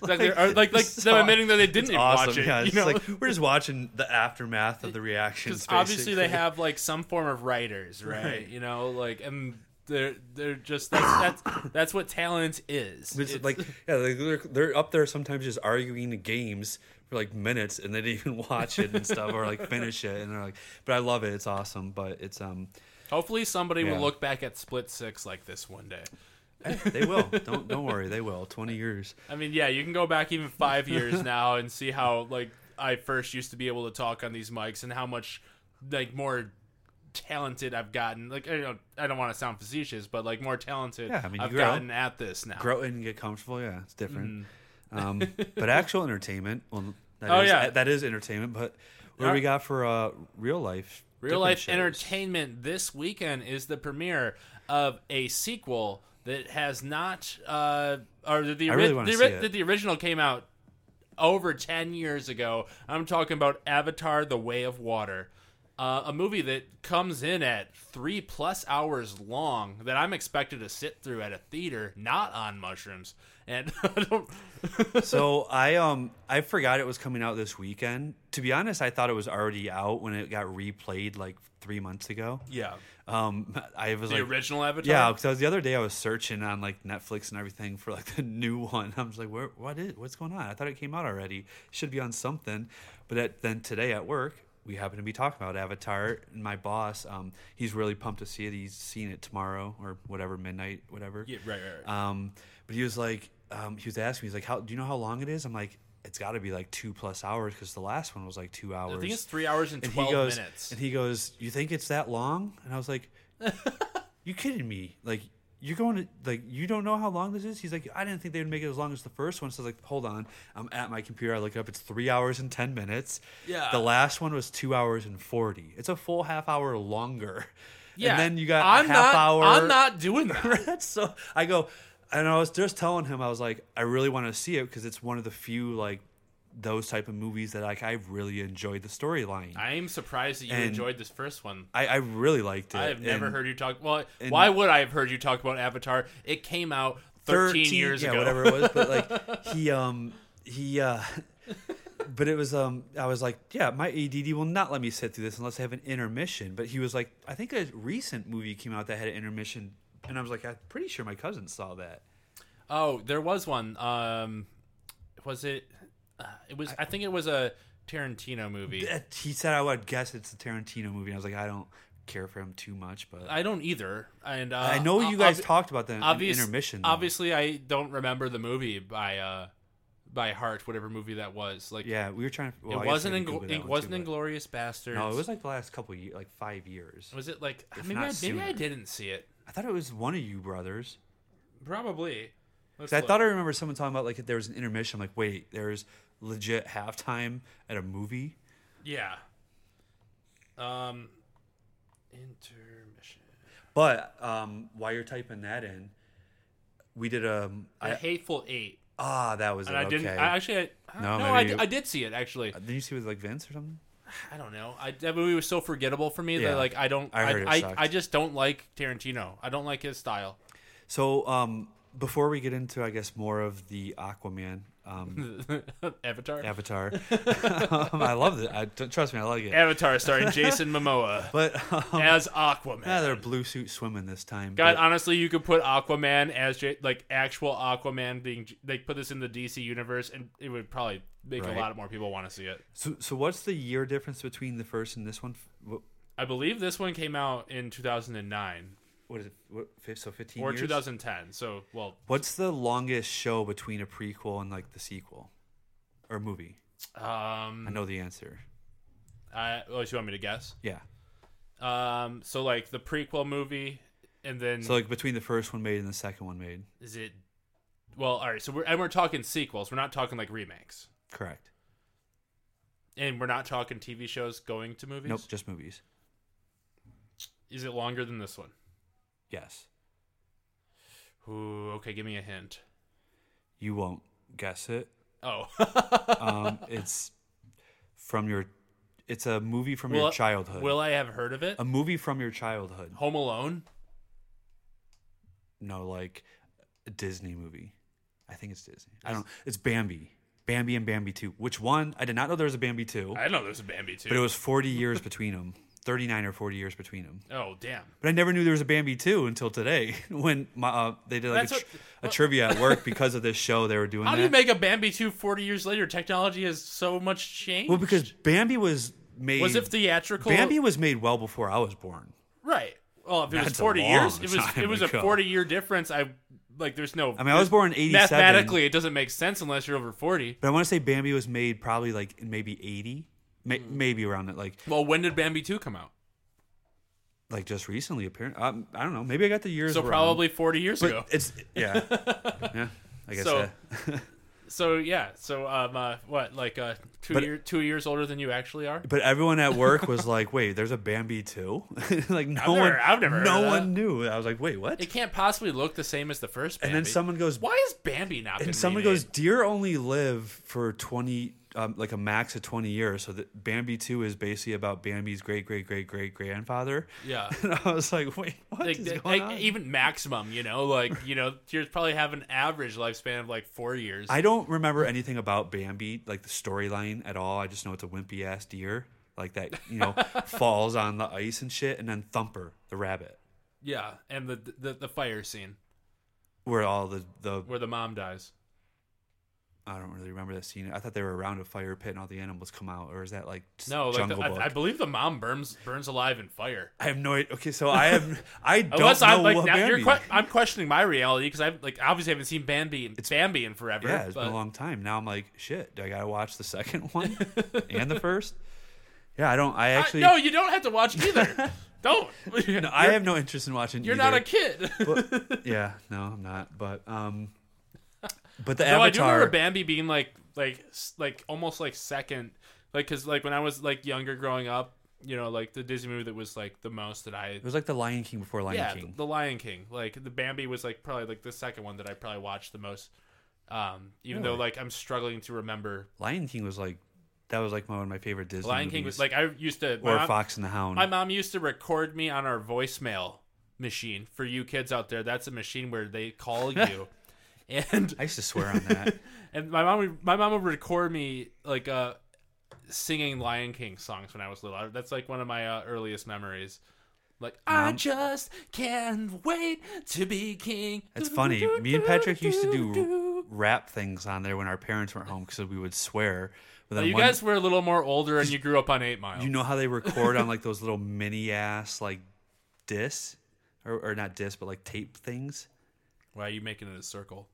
Like like it's them so- admitting that they didn't awesome. watch it. Yeah, you know? like we're just watching the aftermath of the reactions. Obviously they have like some form of writers, right? Right. You know, like and they're they're just that's that's that's what talent is. It's, It's- like yeah, they're they're up there sometimes just arguing the games for like minutes and they didn't even watch it and stuff or like finish it and they're like, but I love it. It's awesome, but it's um hopefully somebody will look back at Split Six like this one day. they will. don't don't worry, they will. Twenty years. I mean, yeah, you can go back even five years now and see how like I first used to be able to talk on these mics and how much like more talented I've gotten. Like I don't I don't want to sound facetious, but like more talented Yeah, I mean, I've grow. gotten at this now. Grow and get comfortable. Yeah, it's different. Um, but actual entertainment. Well, that. Oh, is- yeah. that is entertainment. But what do we got for uh, real life? Real life shows? entertainment this weekend is the premiere of a sequel that has not uh or the, the, really the, see ori- it. the, the original came out over 10 years ago. I'm talking about Avatar The Way of Water. Uh, a movie that comes in at three plus hours long that I'm expected to sit through at a theater, not on mushrooms. And I don't. so I um I forgot it was coming out this weekend. To be honest, I thought it was already out when it got replayed like three months ago. yeah. Um, I was The like, original Avatar? yeah, because the other day I was searching on like Netflix and everything for like the new one. I was like, where, what is, what's going on? I thought it came out already. Should be on something. But at, then today at work, we happen to be talking about Avatar. And my boss, um, he's really pumped to see it. He's seeing it tomorrow or whatever midnight, whatever. Yeah, right, right, right. Um, but he was like, um, he was asking me, he's like, how do you know how long it is? I'm like, it's got to be like two plus hours because the last one was like two hours. I think it's three hours and and 12 he goes, minutes. and he goes, you think it's that long? And I was like, you kidding me? Like you're going to like you don't know how long this is? He's like, I didn't think they would make it as long as the first one. So I was like, hold on, I'm at my computer. I look up. It's three hours and ten minutes. Yeah. The last one was two hours and forty. It's a full half hour longer. yeah. And then you got I'm half not, hour. I'm not doing that. So. I go, and I was just telling him, I was like, I really want to see it because it's one of the few like those type of movies that like I really enjoyed the storyline. I, I'm surprised that you And- enjoyed this first one. I, really liked it. I have never And heard you talk. Well, why would I have heard you talk about Avatar? It came out 13, years yeah, ago. whatever it was. But like he um he uh. But it was um I was like yeah my ADD will not let me sit through this unless I have an intermission. But he was like I think a recent movie came out that had an intermission, and I was like I'm pretty sure my cousin saw that. Oh, there was one. Um, was it? Uh, it was. I think it was a Tarantino movie. That- He said I would guess it's a Tarantino movie. I was like, I don't care for him too much, but I, I don't either. And uh, know you guys ob- talked about that in intermission. though. Obviously, I don't remember the movie by uh, by heart. Whatever movie that was. Like, yeah, we were trying. To, well, it wasn't. In, it wasn't Inglourious Basterds. No, it was like the last couple years, like five years. Was it like If maybe? I, maybe I didn't see it. I thought it was one of you brothers. Probably. I thought I remember someone talking about like there was an intermission. I'm like, wait, there's legit halftime at a movie. Yeah. Um, intermission. But um, while you're typing that in, we did um, The I, Hateful Eight, ah, that was and it. I didn't. okay. I actually, I, No, no, I, maybe- I did see it actually. Didn't you see it with like Vince or something? I don't know. I that movie was so forgettable for me Yeah. that like I don't. I I heard it I. I just don't like Tarantino. I don't like his style. So um, before we get into, I guess, more of the Aquaman um, Avatar. Avatar, um, I love it. I, trust me, I like it. Avatar starring Jason Momoa But um, as Aquaman. yeah, they're blue suit swimming this time. God, but- honestly, you could put Aquaman as J- like actual Aquaman being. They put this in the DC universe, and it would probably make Right. a lot more people want to see it. so, so what's the year difference between the first and this one? Wh- I believe this one came out in 2009. What is it? What, so fifteen or years. 2010. So well, What's the longest show between a prequel and like the sequel, or movie? um, I know the answer. I, oh, you want me to guess? Yeah. Um, so like the prequel movie, and then So like between the first one made and the second one made. is it? Well, all right. So we're and we're talking sequels. We're not talking like remakes, Correct. and we're not talking TV shows going to movies. Nope, just movies. Is it longer than this one? Yes. Ooh, okay. Give me a hint. You won't guess it. Oh, Um, it's from your. It's a movie from will, your childhood. Will I have heard of it? a movie from your childhood. Home Alone. No, like a Disney movie. I think it's Disney. I don't. It's Bambi. Bambi and Bambi Two. Which one? I did not know there was a Bambi Two, I didn't know there's a Bambi Two. but it was forty years between them. Thirty nine or forty years between them. oh damn. But I never knew there was a Bambi 2 until today when my, uh, they did like a, tr- a trivia at work because of this show they were doing How that. do you make a Bambi 2 40 years later? Technology has so much changed. well, because Bambi was made. was it theatrical? Bambi was made well before I was born. right. Well, if it was That's a 40 years, it was it was a ago. 40 year difference. I like there's no I mean, I was born in 87. Mathematically, it doesn't make sense unless you're over 40. But I want to say Bambi was made probably like in maybe 80, May, Hmm. maybe around it, like Well, when did Bambi 2 come out? like just recently. Apparently, um, I don't know. Maybe I got the years. So wrong. probably 40 years ago. It's yeah, yeah. I guess So- yeah. So yeah, so um uh, what like uh 2 But- year 2 years older than you actually are? But everyone at work was like, "Wait, there's a Bambi too?" like no I've one, never- I've never heard no of that. one knew. I was like, "Wait, what?" It can't possibly look the same as the first Bambi. and then someone goes, Why is Bambi not been and someone remade? goes, "Deer only live for twenty, um, like a max of twenty years." So that Bambi two is basically about Bambi's great great great great grandfather. Yeah. And I was like, "Wait, what like, is like, going on?" even maximum, you know, like you know, deers probably have an average lifespan of like four years. I don't remember anything about Bambi, like the storyline at all. I just know it's a wimpy ass deer, like that, you know, falls on the ice and shit, and then Thumper, the rabbit, yeah, and the, the the fire scene where all the the where the mom dies. I don't really remember that scene. I thought they were around a fire pit and all the animals come out, or is that like No, like the? I, I believe the mom burns burns alive in fire. I have no idea. Okay, so I have I don't Unless know I'm like what now you're Bambi. que- I'm questioning my reality because I like obviously haven't seen Bambi It's Bambi in forever. yeah, it's but been a long time. Now I'm like, shit. Do I gotta watch the second one and the first? Yeah, I don't. I I- actually no, you don't have to watch either. don't. No, I have no interest in watching. You're either. not a kid. But, yeah, no, I'm not. But um, but the No, I do remember Bambi being like like like almost like second, like because like when I was like younger growing up, you know, like the Disney movie that was like the most that I it was like the Lion King before Lion yeah King. the Lion King. Like the Bambi was like probably like the second one that I probably watched the most. Um, even though like I'm struggling to remember, Lion King was like that was like one of my favorite Disney. Lion King movies. was like I used to or mom- Fox and the Hound. My mom used to record me on our voicemail machine. For you kids out there, that's a machine where they call you. And I used to swear on that. and my mom would, my mom would record me like uh singing Lion King songs when I was little. That's like one of my uh, earliest memories. Like I just can't wait to be king. It's funny. Me and Patrick used to do rap things on there when our parents weren't home because we would swear. But You one- guys were a little more older and you grew up on Eight Mile. you know how they record on like those little mini ass like discs, or, or not discs, but like tape things. Why are you making it a circle?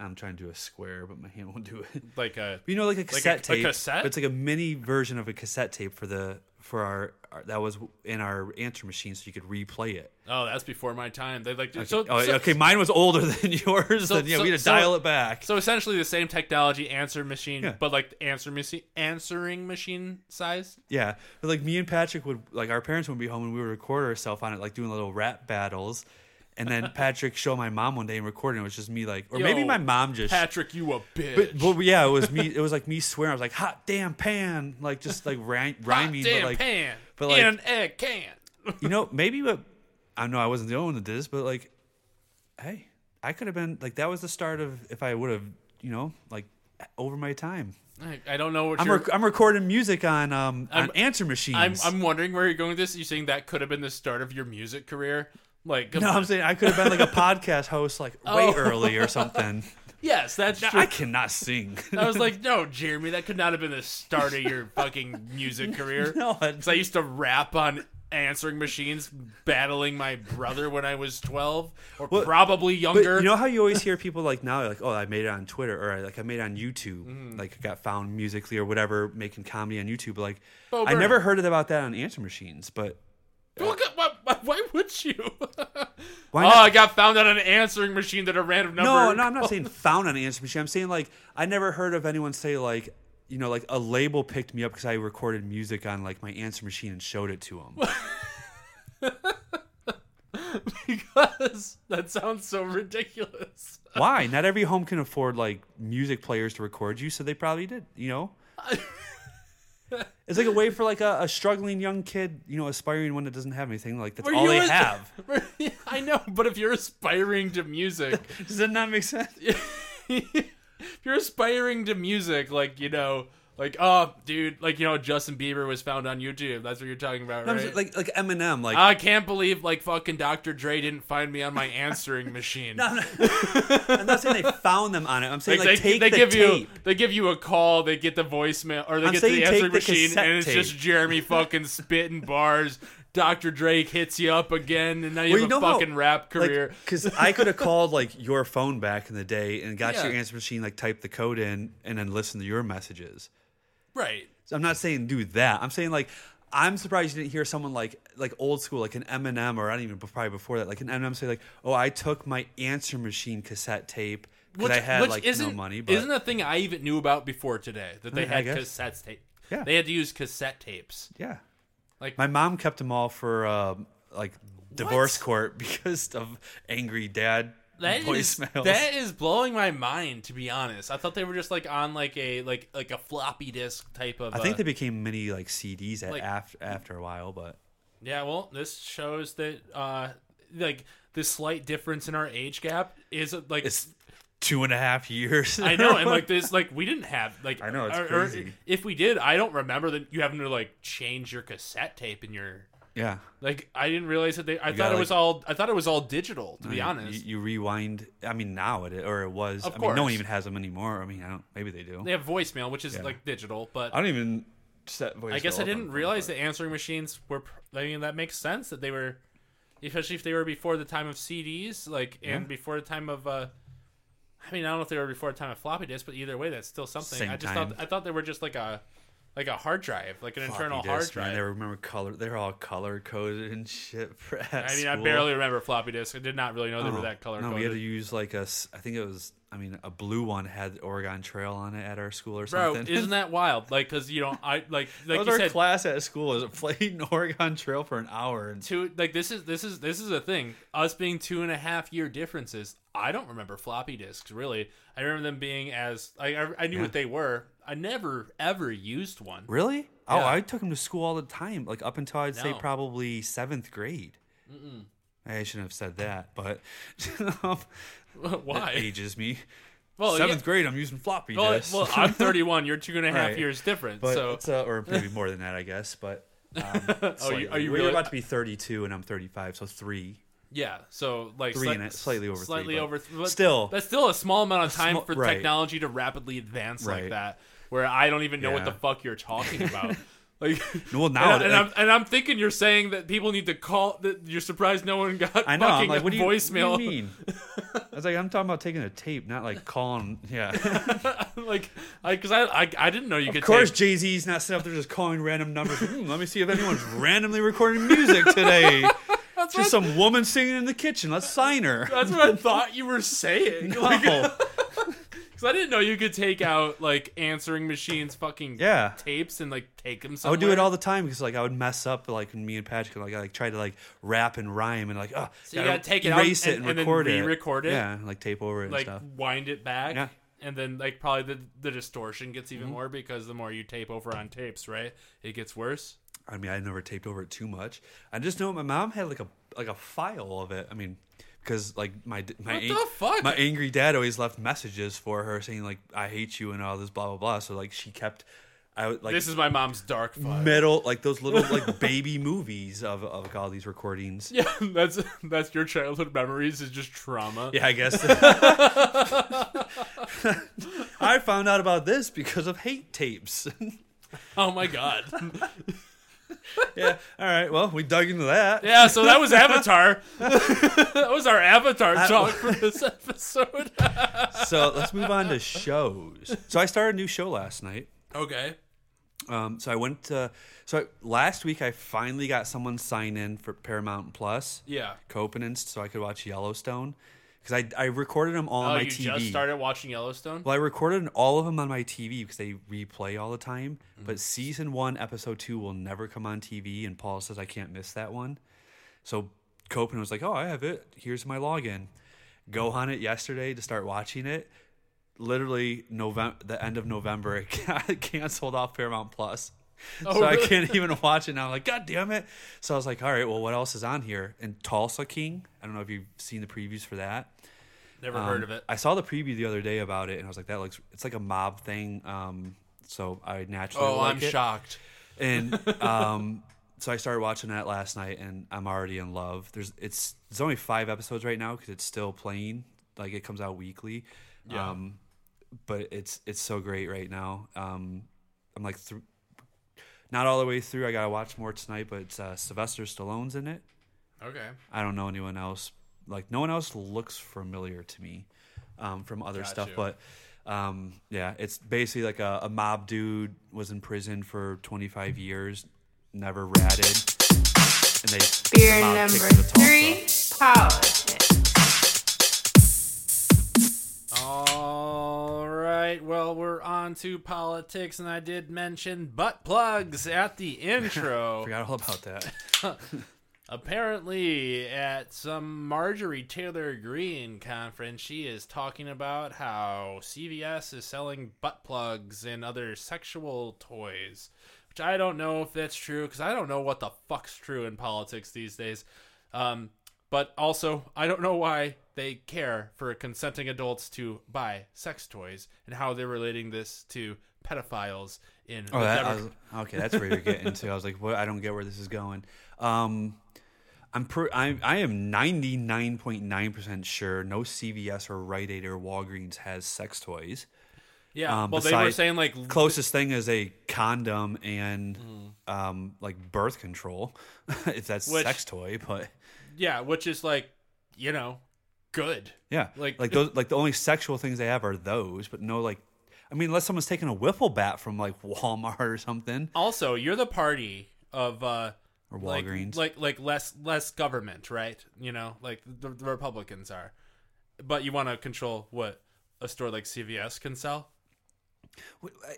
I'm trying to do a square, but my hand won't do it. Like a You know, like a cassette a tape. cassette? but It's like a mini version of a cassette tape for the for our, our that was in our answer machine, so you could replay it. oh, that's before my time. They like so, oh, so, okay, mine was older than yours. So- then yeah, so- we had to so- dial it back. So essentially the same technology answer machine, Yeah. but like answer machine answering machine size. Yeah, but like me and Patrick would like our parents would be home and we would record ourselves on it, like doing little rap battles. And then Patrick showed my mom one day and recording. It was just me, like, or maybe my mom just. Patrick, you a bitch. but, but yeah, it was me. It was like me swearing. I was like, "Hot damn pan!" Like just like rhy- rhyming, Hot damn but like pan but like- in an egg can. you know, maybe what I know I wasn't the only one that did this, but like, hey, I could have been like that was the start of if I would have, you know, like over my time. I, I don't know what I'm you're. rec- I'm recording music on um I'm- answer I'm. I'm wondering where you're going with this. You saying that could have been the start of your music career? Like, no, I'm saying I could have been like a podcast host like way Oh. early or something. yes, that's true. I cannot sing. I was like, no, Jeremy, that could not have been the start of your fucking music career. no, Because I used to rap on answering machines battling my brother when I was 12 or Well, probably younger. you know how you always hear people like now, like, oh, I made it on Twitter or like I made it on YouTube, Mm-hmm. like got found musically or whatever, making comedy on YouTube. Like, Bo I Burnham. never heard about that on answer machines, but at- why, would you? Why oh. I got found on an answering machine that a random number. no, no, I'm not saying found on an answering machine. I'm saying like I never heard of anyone say like, you know, like a label picked me up because I recorded music on like my answer machine and showed it to them. because that sounds so ridiculous. Why? Not every home can afford like music players to record you, so they probably did. You know. It's like a way for like a, a struggling young kid, you know, aspiring one that doesn't have anything. Like that's Were all they a- have. I know, but if you're aspiring to music, Does that not make sense? if you're aspiring to music, like you know, like oh, dude, like you know, Justin Bieber was found on YouTube. That's what you're talking about, No, I'm right? just- like like Eminem, like I can't believe like fucking Dr. Dre didn't find me on my answering machine. I'm not saying they found them on it. I'm saying like, they, take they the give tape. you they give you a call, they get the voicemail or they I'm get saying the take answering the machine cassette and it's tape. just Jeremy fucking spitting bars. Dr. Drake hits you up again and now you Well, have a how- fucking rap career. Because I could have called like your phone back in the day and got Yeah. your answer machine, like type the code in and then listen to your messages. Right. So I'm not saying do that. I'm saying like I'm surprised you didn't hear someone like like old school, like an Eminem, or I don't even probably before that, like an Eminem say like, "Oh, I took my answer machine cassette tape because I had like no money." But isn't a thing I even knew about before today that they I- had guess. cassettes tape. Yeah. They had to use cassette tapes. yeah, Like my mom kept them all for um, like divorce court because of angry dad That is voicemails. that is blowing my mind to be honest. I thought they were just like on like a like like a floppy disk type of. I think uh, they became mini like CDs at like- after after a while, but Yeah, well, this shows that uh like the slight difference in our age gap is like it's two and a half years. I know, and like this, like we didn't have like I know, it's or- or crazy. if we did, I don't remember that you having to like change your cassette tape in your yeah. like. I didn't realize that they. I thought gotta, it was like- all. I thought it was all digital. To be You- honest, you, you rewind. I mean, now it or it was. Of I mean, no one course. even has them anymore. I mean, I don't. Maybe they do. they have voicemail, which is like digital, but I don't even set voice. I guess I didn't realize that answering machines were. pr- I mean, that makes sense that they were, especially if they were before the time of CDs, like and before the time of. uh I mean, I don't know if they were before the time of floppy disk, but either way, that's still something. Same I just time. thought I thought they were just like a, like a hard drive, like an internal hard Man, drive. I never remember color. They're all color coded and shit. For I mean, I school. barely remember floppy disk. I did not really know they were Oh, that color No, we had to use like a. I think it was. I mean, a blue one had Oregon Trail on it at our school or something. Bro, isn't that wild? Like, cause you know, I like like you our said, class at school. Is playing Oregon Trail for an hour and two like this is this is this is a thing. Us being two and a half year differences. I don't remember floppy disks really. I remember them being as I I, I knew Yeah. what they were. I never ever used one. Really? Oh, I took him to school all the time, like up until I'd say probably seventh grade. I shouldn't have said that, but um, that Why? ages me. Well, seventh yeah. grade, I'm using floppy Well, disks. well, I'm 31. You're two and a half Right. years different. but so uh, or maybe more than that, I guess. But um, Oh, you- are you really- about to be 32, and I'm 35, so three. yeah, so like Three sli- and slightly over three, slightly but over. th- still- that's still a small amount of time small- for right. technology to rapidly advance like that. Where I don't even know what the fuck you're talking about. Like, Well, now and, it- and I'm and I'm thinking you're saying that people need to call. That you're surprised no one got I know. I'm like, what do you, voicemail. what do you mean? I was like, I'm talking about taking a tape, not like calling. Yeah. like, I because I, I I didn't know you could. Of course, Jay Z's not sitting up there just calling random numbers. Hmm, let me see if anyone's randomly recording music today. that's Just some woman singing in the kitchen. Let's sign her. that's what I thought you were saying. Like, No. Because I didn't know you could take out like answering machines, fucking Yeah. tapes, and like take them. I would do it all the time because like I would mess up like me and Patrick like I like try to like rap and rhyme and like oh So you gotta take it out erase and- it and, and then record it re-record it? yeah and, like tape over it and like stuff wind it back. Yeah. And then like probably the the distortion gets Mm-hmm. even more because the more you tape over on tapes, right? It gets worse. I mean I never taped over it too much I just know my mom had like a like a file of it I mean because like my my ang- my angry dad always left messages for her saying like I hate you and all this blah blah blah so like she kept I would like this is my mom's dark file. metal like those little like baby movies of of all these recordings Yeah, that's that's your childhood memories is just trauma. Yeah, I guess. I found out about this because of hate tapes. Oh my god. yeah. All right. Well, we dug into that. Yeah, so that was Avatar. that was our Avatar talk for this episode. So let's move on to shows. So I started a new show last night. okay. Um, so I went to. So I, last week I finally got someone sign in for Paramount Plus. Yeah. Copenhagen, so I could watch Yellowstone because I I recorded them all Oh, on my you TV. just started watching Yellowstone? Well, I recorded all of them on my TV because they replay all the time. Mm-hmm. But season one, episode two will never come on TV, and Paul says I can't miss that one. So Copen was like, "Oh, I have it. Here's my login. Go on it yesterday to start watching it. Literally, November, the end of November, it got canceled off Paramount Plus." Oh, so I can't even watch it now. I'm like, God damn it! So I was like, all right, well, what else is on here? And Tulsa King. I don't know if you've seen the previews for that. Never Um, heard of it. I saw the preview the other day about it, and I was like, "That looks. It's like a mob thing." Um, so I naturally. Oh, like I'm it. shocked. And um, so I started watching that last night, and I'm already in love. There's it's it's only five episodes right now because it's still playing. Like it comes out weekly. Yeah. Um, but it's it's so great right now. Um, I'm like through, not all the way through. I gotta watch more tonight, but it's uh, Sylvester Stallone's in it. Okay. I don't know anyone else. Like no one else looks familiar to me um, from other Got stuff. you. But um, yeah, it's basically like a, a mob dude was in prison for 25 years, never ratted, and they Beer the number kicks him to Tulsa. three, politics. Right. Well, we're on to politics, and I did mention butt plugs at the intro. Forgot all about that. Apparently, at some Marjorie Taylor Greene conference, she is talking about how CVS is selling butt plugs and other sexual toys. Which I don't know if that's true because I don't know what the fuck's true in politics these days. Um, but also, I don't know why they care for consenting adults to buy sex toys and how they're relating this to pedophiles in Oh, that, I Demo- was, okay, that's where you're getting to. I was like, what? I don't get where this is going. Um, I'm per, I, I am 99.9 percent sure no CVS or Rite Aid or Walgreens has sex toys. yeah. um, well, they were saying like Closest thing is a condom and Mm. um, like birth control, if that's Which- sex toy. But Yeah, which is like, you know, good. yeah, Like- like those like the only sexual things they have are those, but no like. I mean, unless someone's taking a wiffle bat from like Walmart or something. Also, you're the party of uh Or like- Walgreens. Like, like less less government, right? You know, like the, the Republicans are. But you want to control what a store like CVS can sell?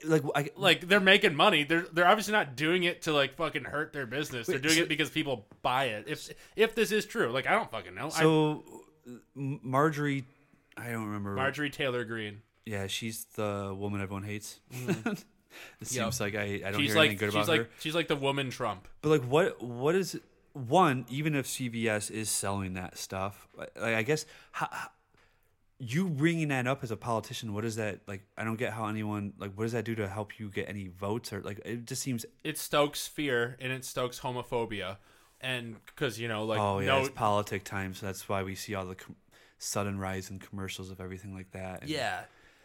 Like, I, Like they're making money. They're they're obviously not doing it to like fucking hurt their business. They're doing it because people buy it. If if this is true, like I don't fucking know. So M- Marjorie, I don't remember. Marjorie Taylor Greene. yeah, she's the woman everyone hates. Mm-hmm. it seems Yep. like I, I don't She's hear like anything good about like her. she's like the woman Trump. But like, what what is one? Even if CVS is selling that stuff, like I guess how- you bringing that up as a politician, what is that like? I don't get how anyone like. What does that do to help you get any votes or like? It just seems. it stokes fear and it stokes homophobia and because you know like Oh yeah, no it's politic time, so that's why we see all the com- sudden rise in commercials of everything like that. And yeah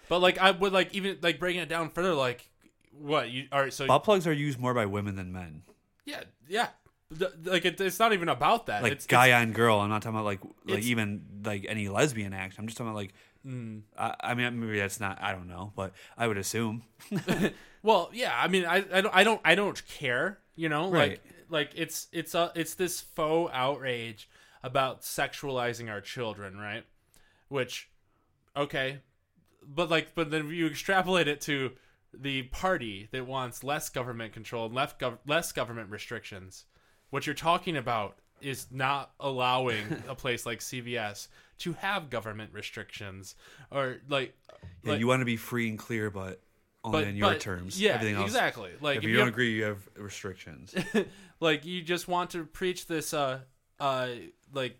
but like i would like even like breaking it down further like what you all right so butt plugs are used more by women than men. yeah yeah The- like it, it's not even about that like it's guy on girl. I'm not talking about like like even like any lesbian action. I'm just talking about like. Mm. I, I mean, maybe that's not. I don't know, but I would assume. well yeah i mean I, I don't i don't i don't care you know Right. like like it's it's a it's this faux outrage about sexualizing our children right which okay but like but then you extrapolate it to the party that wants less government control and less, gov- less government restrictions what you're talking about is not allowing a place like cvs to have government restrictions or like Yeah, like- you want to be free and clear, but only but- in your but- terms. yeah Everything else, exactly like If, if you you don't have- agree, you have restrictions. like you just want to preach this uh uh like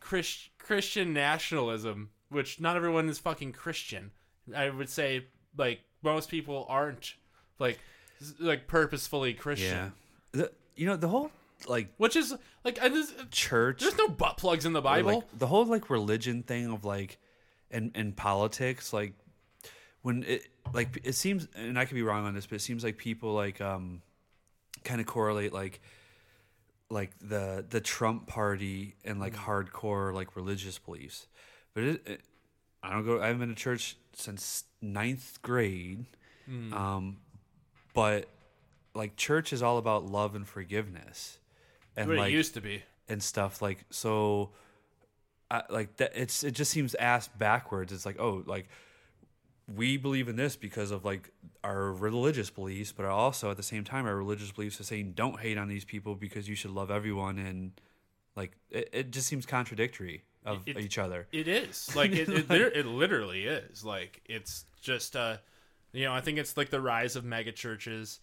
Chris, christian nationalism which not everyone is fucking christian i would say like most people aren't like like purposefully christian yeah, the, you know the whole like which is like I just, church, there's no butt plugs in the or, bible like the whole like religion thing of like, and and politics like when it like it seems, and I could be wrong on this, but it seems like people like um kind of correlate like like the the Trump party and like hardcore like religious beliefs. But it, it I don't go I haven't been to church since ninth grade. Um but like church is all about love and forgiveness. And what like it used to be. and stuff like so I, like that it's it just seems ass backwards it's like oh like we believe in this because of like our religious beliefs but also at the same time our religious beliefs are saying don't hate on these people because you should love everyone and like it, it just seems contradictory of It- each other It is like it. It, it literally is like it's just uh, you know, I think it's like the rise of mega churches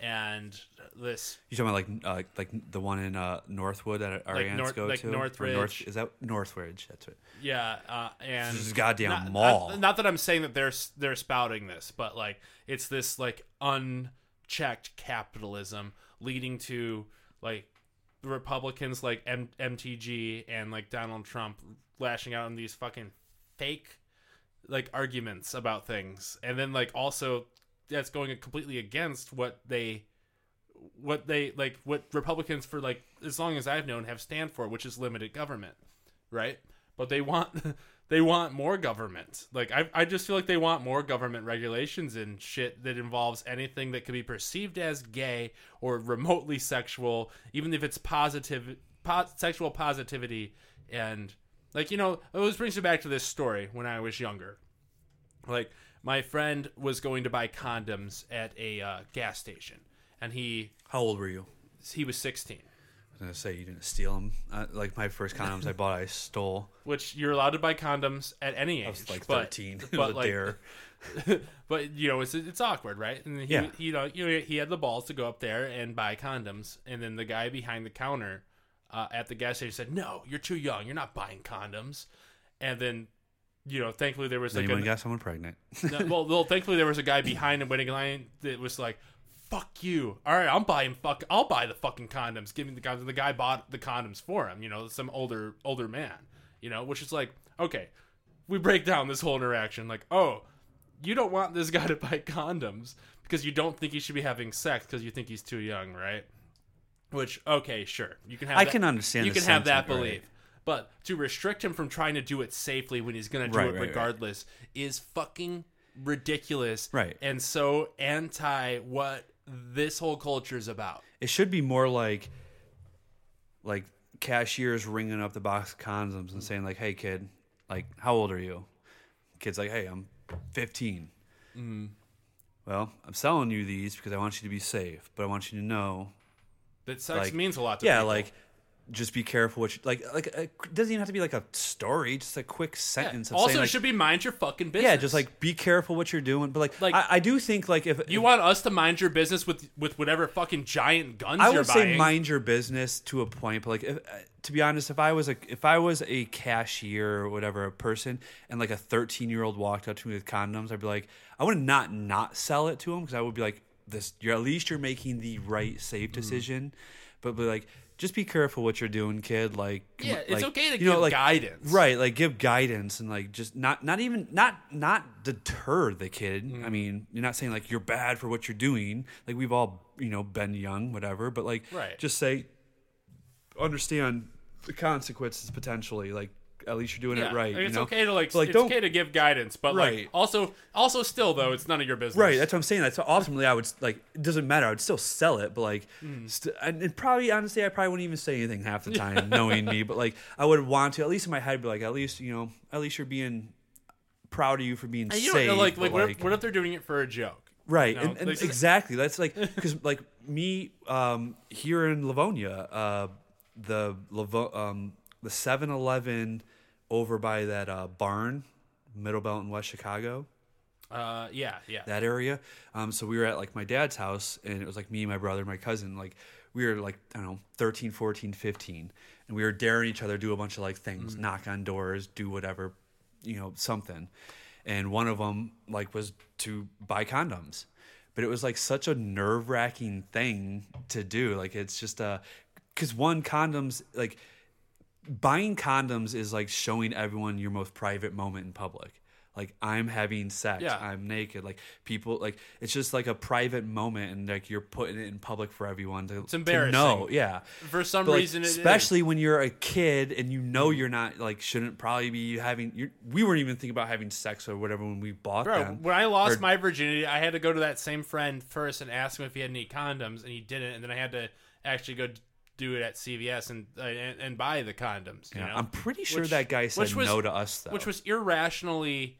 and this you talking about like uh, like the one in uh northwood that our Like North- go like to Or Northridge. is that northridge that's it Yeah, uh, and This goddamn not, mall. Not, not that I'm saying that they're they're spouting this, but like it's this like unchecked capitalism leading to like Republicans like M- MTG and like Donald Trump lashing out on these fucking fake like arguments about things, and then like also that's going completely against what they what they like what Republicans for like as long as I've known have stand for, which is limited government, right? But they want they want more government. Like I I just feel like they want more government regulations and shit that involves anything that could be perceived as gay or remotely sexual, even if it's positive po- sexual positivity and like you know it always brings me back to this story when I was younger. Like my friend was going to buy condoms at a uh, gas station, and he how old were you he was 16 I was gonna say you didn't steal them. Uh, like my first condoms I bought, I stole. which you're allowed to buy condoms at any age I was like but- thirteen. It but a like dare. but you know it's it's awkward right and he, Yeah. he, you know you know he had the balls to go up there and buy condoms and then the guy behind the counter uh, at the gas station said no you're too young you're not buying condoms and then you know thankfully there was like you a, went and got someone pregnant. No, well, well, thankfully there was a guy behind him waiting in line that was like, "Fuck you! All right, I'm buying fuck. I'll buy the fucking condoms. Give me the condoms." The guy bought the condoms for him. You know, some older older man. You know, which is like, okay, we break down this whole interaction. Like, oh, you don't want this guy to buy condoms because you don't think he should be having sex because you think he's too young, right? Which, okay, sure, you can have. I that- can understand You the can have that sentiment, right. But to restrict him from trying to do it safely when he's going to do Right, it right, right. regardless is fucking ridiculous. Right. And so anti what this whole culture is about. It should be more like like cashiers ringing up the box of condoms and saying like, "Hey kid, like how old are you?" Kid's like, "Hey, I'm 15." Mm. Well, I'm selling you these because I want you to be safe, but I want you to know, That sex like, means a lot to yeah, people. like just be careful what you like. Like it doesn't even have to be like a story, just a quick Yeah. sentence. Of Also, saying, it like, should be mind your fucking business. yeah, just like be careful what you're doing. But like, Like- I, I do think like if you want us to mind your business with with whatever fucking giant guns I you're would say buying. mind your business to a point, but like if, uh, to be honest, if I was a if I was a cashier or whatever a person, and like a thirteen year old walked up to me with condoms, I'd be like, I would not not sell it to him because I would be like, this, you're at least you're making the right safe Mm-hmm. decision, but be like, just be careful what you're doing, kid. Like, Yeah, on, it's like, okay to you know, give like, guidance. right? Like, give guidance and like just not not even not not deter the kid. Mm-hmm. I mean, you're not saying like you're bad for what you're doing. Like we've all you know been young, whatever. But like, Right. just say understand the consequences potentially. Like at least you're doing Yeah, it right. like, you it's know? okay to like So, like, it's don't- okay to give guidance, but like also also still though it's none of your business. Right, that's what I'm saying. That's ultimately I would like. It doesn't matter. I would still sell it, but like, Hmm. st- and, and probably honestly, I probably wouldn't even say anything half the time, knowing me. But like, I would want to at least in my head be like, at least you know, at least you're being proud of you for being And you safe. don't know, like like what if, what if they're doing it for a joke? Right, You know, and, and exactly. That's like because like me um, here in Livonia, uh, the Livo- um, the Seven Eleven over by that uh, barn, Middlebelt in West Chicago, Uh, yeah, yeah. that area. Um, so we were at like my dad's house, and it was like me, my brother, my cousin. Like we were like I don't know, 13, 14, 15, and we were daring each other do a bunch of like things, knock on doors, do whatever, you know, something. And one of them like was to buy condoms, but it was like such a nerve wracking thing to do. Like it's just uh, because one condoms like buying condoms is like showing everyone your most private moment in public. like I'm having sex, Yeah. I'm naked. Like people, like it's just like a private moment, and like you're putting it in public for everyone to, it's embarrassing. To know. Yeah, For some But, like, reason, is. especially when you're a kid and you know you're not like shouldn't probably be having. You're, we weren't even thinking about having sex or whatever when we bought Bro, them. when I lost Or- my virginity, I had to go to that same friend first and ask him if he had any condoms, and he didn't. And then I had to actually go do it at CVS and uh, and, and buy the condoms. You Yeah, know? I'm pretty sure Which- that guy said which was- no to us though. which was irrationally,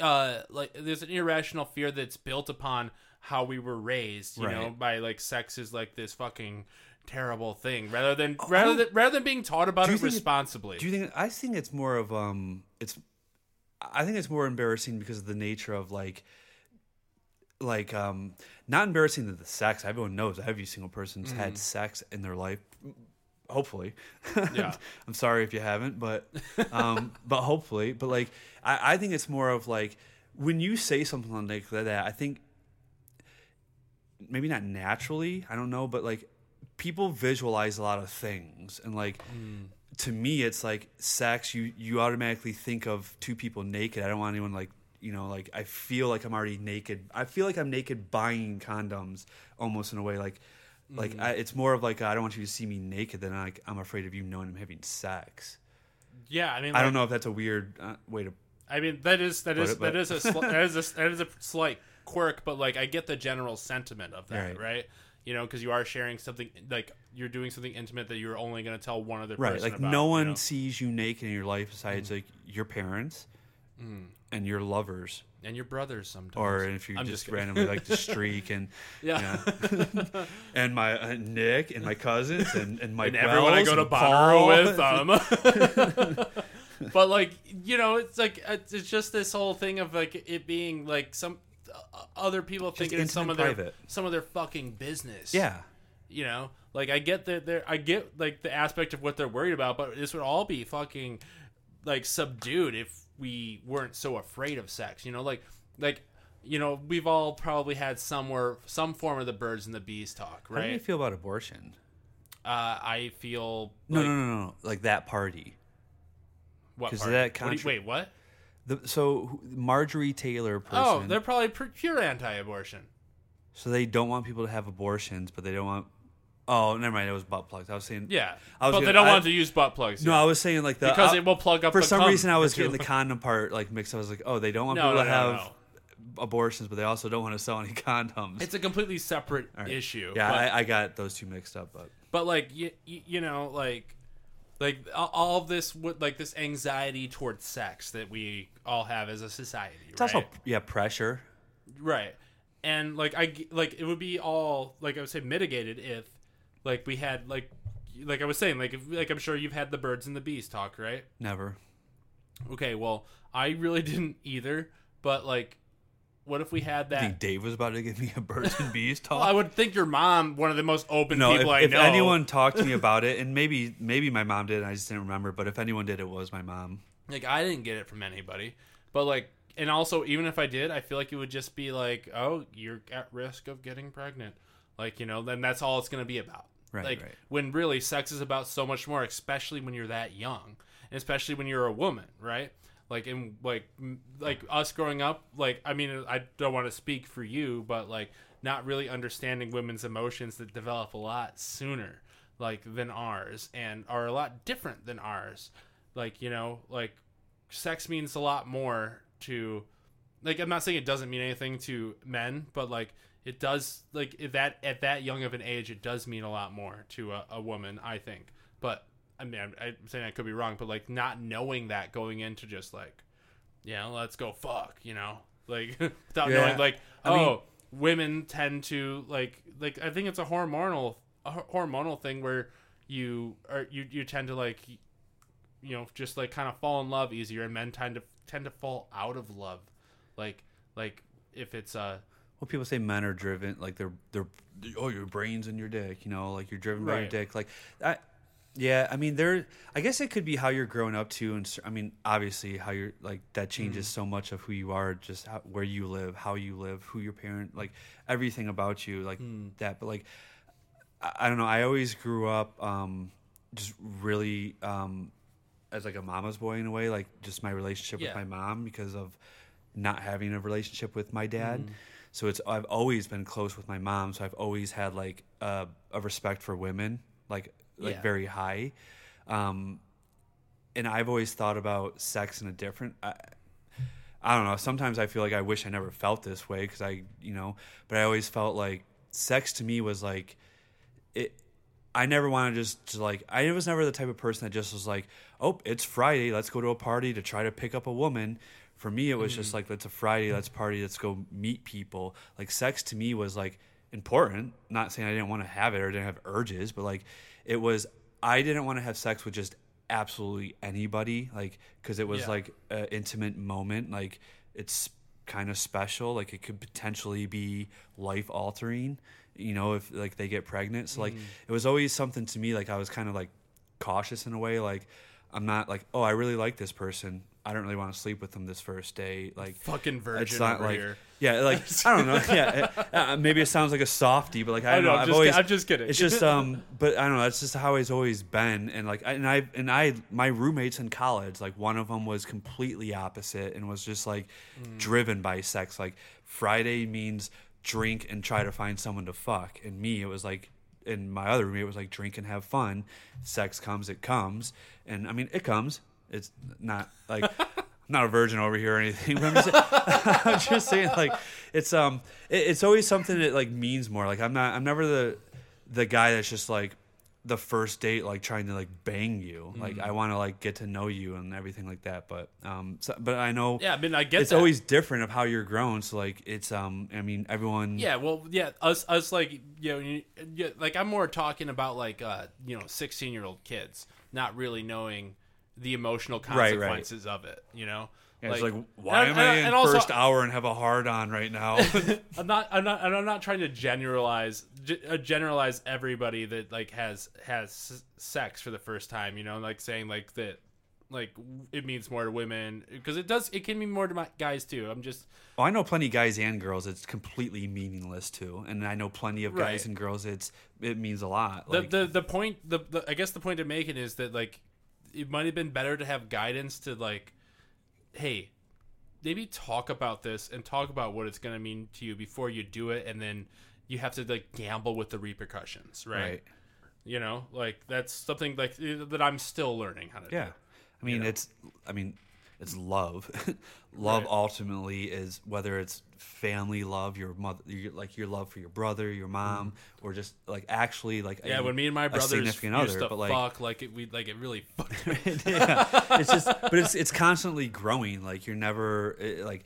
uh, like there's an irrational fear that's built upon how we were raised. You know, Right. by like sex is like this fucking terrible thing, rather than rather than rather than being taught about Oh, Do you it think it- responsibly. Do you think? I think it's more of um. It's. I think it's more embarrassing because of the nature of like. Like um, not embarrassing that the sex. Everyone knows every single person's had sex in their life. Hopefully, Yeah. I'm sorry if you haven't, but um, but hopefully, but like I, I think it's more of like when you say something like that. I think maybe not naturally. I don't know, but like people visualize a lot of things, and like to me, it's like sex. You you automatically think of two people naked. I don't want anyone like you know like I feel like I'm already naked. I feel like I'm naked buying condoms almost in a way like. Like mm. I, it's more of like I don't want you to see me naked than like I'm afraid of you knowing I'm having sex. yeah, I mean, I don't know if that's a weird uh, way to. I mean, that is that is it, that is a sli- that is a that is a slight quirk, but like I get the general sentiment of that, Right. right? You know, because you are sharing something like you're doing something intimate that you're only going to tell one other Right, person. like about, no you one know? sees you naked in your life besides mm. like your parents mm. And your lovers, and your brothers sometimes. or if you I'm just, kidding. randomly like to streak and yeah. yeah. and my uh, Nick and my cousins and and Mike and everyone I go to Bonnaroo with. Um, but like you know, it's like it's just this whole thing of like it being like some uh, other people thinking it's some of intimate their some of their fucking business. yeah, you know, like I get that there, I get like the aspect of what they're worried about, but this would all be fucking like subdued if we weren't so afraid of sex. You know, like like. You know, we've all probably had somewhere some form of the birds and the bees talk, right? how do you feel about abortion? Uh, I feel No, like, no, no, no, like that party. What 'Cause part? that What do you- wait, what? The, so Marjorie Taylor person. Oh, they're probably pure anti-abortion. so they don't want people to have abortions, but they don't want. Oh, never mind. It was butt plugs. I was saying. Yeah, I was but gonna- they don't I- want to use butt plugs. No, yeah. I was saying like the because I- it will plug up. for some reason I was getting the condom part like mixed. Up. I was like, oh, they don't want No, people no, to no, have abortions, but they also don't want to sell any condoms. It's a completely separate right. issue. Yeah, but, I, I got those two mixed up, but but like you, you know, like like all- this would like this anxiety towards sex that we all have as a society. it's right? also yeah pressure. right, and like I like it would be all like I would say mitigated if like we had like like I was saying like if, like I'm sure you've had the birds and the bees talk, right? Never. Okay, well, I really didn't either, but like what if we had that? I think Dave was about to give me a birds and bees talk. Well, I would think your mom, one of the most open no, if, people I if know. anyone talked to me about it, and maybe maybe my mom did, I just didn't remember. But if anyone did, it was my mom. like, I didn't get it from anybody. But like, and also, even if I did, I feel like it would just be like, oh, you're at risk of getting pregnant. Like, you know, then that's all it's going to be about. Right, Like, right. when really sex is about so much more, especially when you're that young, and especially when you're a woman, right? Like, in like, like us growing up, like, I mean, I don't want to speak for you, but like, not really understanding women's emotions that develop a lot sooner, like, than ours, and are a lot different than ours. Like, you know, like, sex means a lot more to like I'm not saying it doesn't mean anything to men, but like it does like at that at that young of an age it does mean a lot more to a, a woman, I think. But I mean I'm, I'm saying I could be wrong, but like not knowing that going into just like yeah, let's go fuck, you know, like without Yeah. knowing like I oh mean- women tend to like like I think it's a hormonal a hormonal thing where you are you you tend to like you know just like kind of fall in love easier and men tend to tend to fall out of love like like if it's uh Well, people say men are driven, like they're they're oh your brains and your dick, you know, like you're driven by your dick. Like, I, yeah, I mean, there. I guess it could be how you're growing up too, and I mean, obviously, how you're like that changes so much of who you are, just how, where you live, how you live, who your parent, like everything about you, like that. But like, I, I don't know. I always grew up um, just really um, as like a mama's boy in a way, like just my relationship Yeah. with my mom because of not having a relationship with my dad. Mm-hmm. So it's I've always been close with my mom, so I've always had like a, a respect for women, like like Yeah. very high. Um, and I've always thought about sex in a different. I, I don't know. Sometimes I feel like I wish I never felt this way because I, you know, but I always felt like sex to me was like it. I never wanted to just to like. I was never the type of person that just was like, "Oh, it's Friday. Let's go to a party to try to pick up a woman." For me, it was just mm. like, "It's a Friday. Let's party. Let's go meet people." Like sex to me was like important. Not saying I didn't want to have it or didn't have urges, but like it was. I didn't want to have sex with just absolutely anybody, like because it was Yeah. like an intimate moment. Like it's kind of special. Like it could potentially be life altering. You know, if like they get pregnant. So like mm. it was always something to me. Like I was kind of like cautious in a way. Like I'm not like oh I really like this person. I don't really want to sleep with them this first day. Like Fucking virgin it's not like here. yeah like I don't know yeah uh, maybe it sounds like a softie but like I I don't know, know I'm I've just always, I'm just kidding. it's just um but I don't know that's just how it's always been and like I- and I and I my roommates in college like one of them was completely opposite and was just like Mm. driven by sex like Friday means drink and try to find someone to fuck and me it was like and my other roommate was like drink and have fun sex comes it comes and I mean it comes it's not like I'm not a virgin over here or anything, but I'm just, I'm just saying like it's um it, it's always something that like means more. Like I'm not I'm never the the guy that's just like the first date like trying to like bang you. Like I want to like get to know you and everything like that. But um so, but I know Yeah, I mean, I get it's that. always different of how you're grown. So like it's um I mean everyone Yeah, well, yeah, us, us, like you know, you, yeah, like I'm more talking about like uh, you know, 16 year old kids not really knowing the emotional right. consequences of it. You know, Yeah, it's like why and- am I and- in and also- first hour and have a hard on right now? I'm not, I'm not, and I'm not trying to generalize, ge- uh, generalize everybody that like has has s- sex for the first time. You know, like saying like that, like it means more to women because it does. It can mean more to my guys too. I'm just Well, I know plenty of guys and girls. It's completely meaningless too, and I know plenty of guys Right. and girls. It's it means a lot. the Like, the the point the, the I guess the point I'm making is that like it might have been better to have guidance to like hey maybe talk about this and talk about what it's going to mean to you before you do it and then you have to like gamble with the repercussions right, right? you know like that's something like that I'm still learning how to Yeah, do I mean know? it's I mean it's love. love Right. ultimately is whether it's family love, your mother, your, like your love for your brother, your mom, or just like actually like Mm-hmm. yeah a- when me and my a brothers significant other, but like fuck like it, we like it really fucked yeah, it's just, but it's it's constantly growing. Like you're never it, like,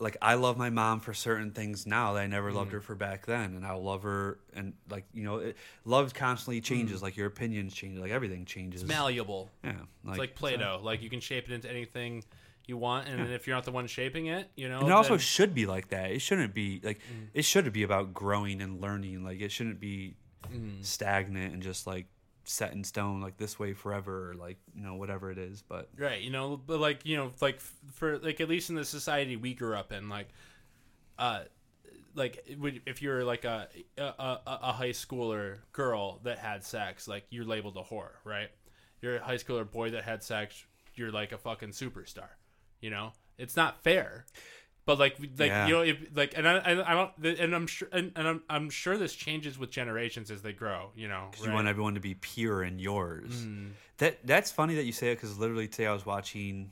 like I love my mom for certain things now that I never Mm. loved her for back then, and I'll love her and like you know, it, love constantly changes. Like your opinions change, like everything changes. malleable yeah, It's like Play-Doh. Like you can shape it into anything you want, and then if you're not the one shaping it, you know. And it also should be like that. It shouldn't be like Mm. it should be about growing and learning. Like it shouldn't be Mm. stagnant and just like set in stone like this way forever or like you know whatever it is. But right, you know, but like you know, like for like at least in the society we grew up in, like, uh, like if you're like a a, a high schooler girl that had sex, like you're labeled a whore, right? You're a high schooler boy that had sex, you're like a fucking superstar. You know, it's not fair. But like, like Yeah. you know, if like, and I, I, I don't, and I'm sure, and, and I'm, I'm sure this changes with generations as they grow. You know, you want everyone to be pure and yours. Mm. That that's funny that you say it because literally today I was watching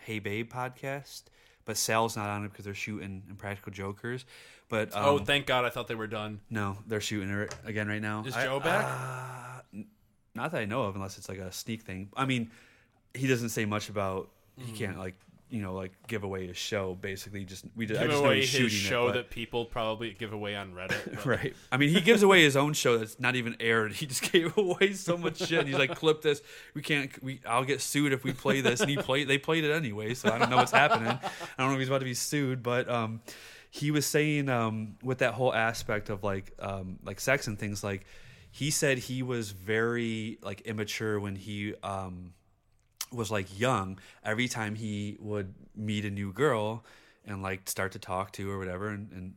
Hey Babe podcast, but Sal's not on it because they're shooting Impractical Jokers. But um, oh, thank God! I thought they were done. no, they're shooting it again right now. Is I- Joe back? uh, not that I know of, unless it's like a sneak thing. I mean, he doesn't say much about. He Mm. can't like you know like give away his show. Basically, just we just, I give just know away he's his shooting show it, but- that people probably give away on Reddit. but- Right. I mean, he gives away his own show that's not even aired. He just gave away so much shit. He's like, "Clip this. We can't. We. I'll get sued if we play this." And he played. They played it anyway. So I don't know what's happening. I don't know if he's about to be sued, but um, he was saying um, with that whole aspect of like um, like sex and things like he said he was very like immature when he um was like young every time he would meet a new girl and like start to talk to or whatever and, and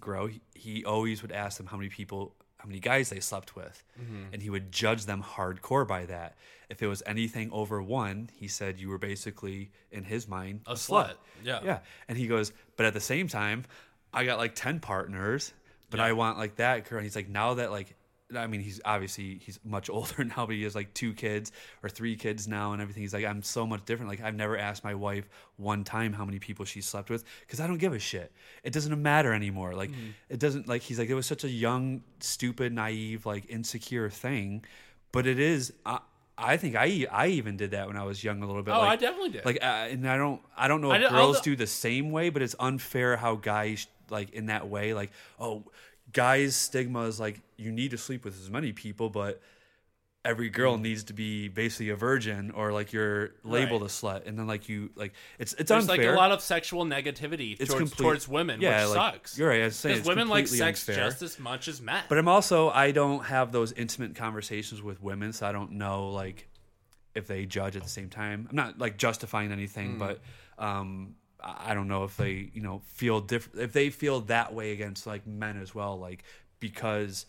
grow he, he always would ask them how many people how many guys they slept with, mm-hmm. and he would judge them hardcore by that. If it was anything over one, he said you were basically in his mind A slut. Yeah. yeah. And he goes, but at the same time, I got like ten partners, but I want like that girl. And he's like, now that like, I mean, he's obviously he's much older now, but he has like two kids or three kids now and everything. He's like, I'm so much different. Like I've never asked my wife one time how many people she slept with because I don't give a shit. It doesn't matter anymore. Like it doesn't like he's like it was such a young, stupid, naive, like insecure thing, but it is. I, I think I I even did that when I was young a little bit. Oh, like, I definitely did. Like, uh, and I don't I don't know if girls do the same way, but it's unfair how guys like in that way. Like, oh, guys' stigma is like you need to sleep with as many people, but every girl Mm. needs to be basically a virgin or like you're labeled Right. a slut, and then like you like it's it's There's unfair. like a lot of sexual negativity It's towards, complete- towards women, yeah, which like, sucks. You're right. I was saying Because it's women like sex unfair. just as much as men. But I'm also I don't have those intimate conversations with women, so I don't know like if they judge at the same time. I'm not like justifying anything, Hmm. but um, I don't know if they you know feel different if they feel that way against like men as well, like because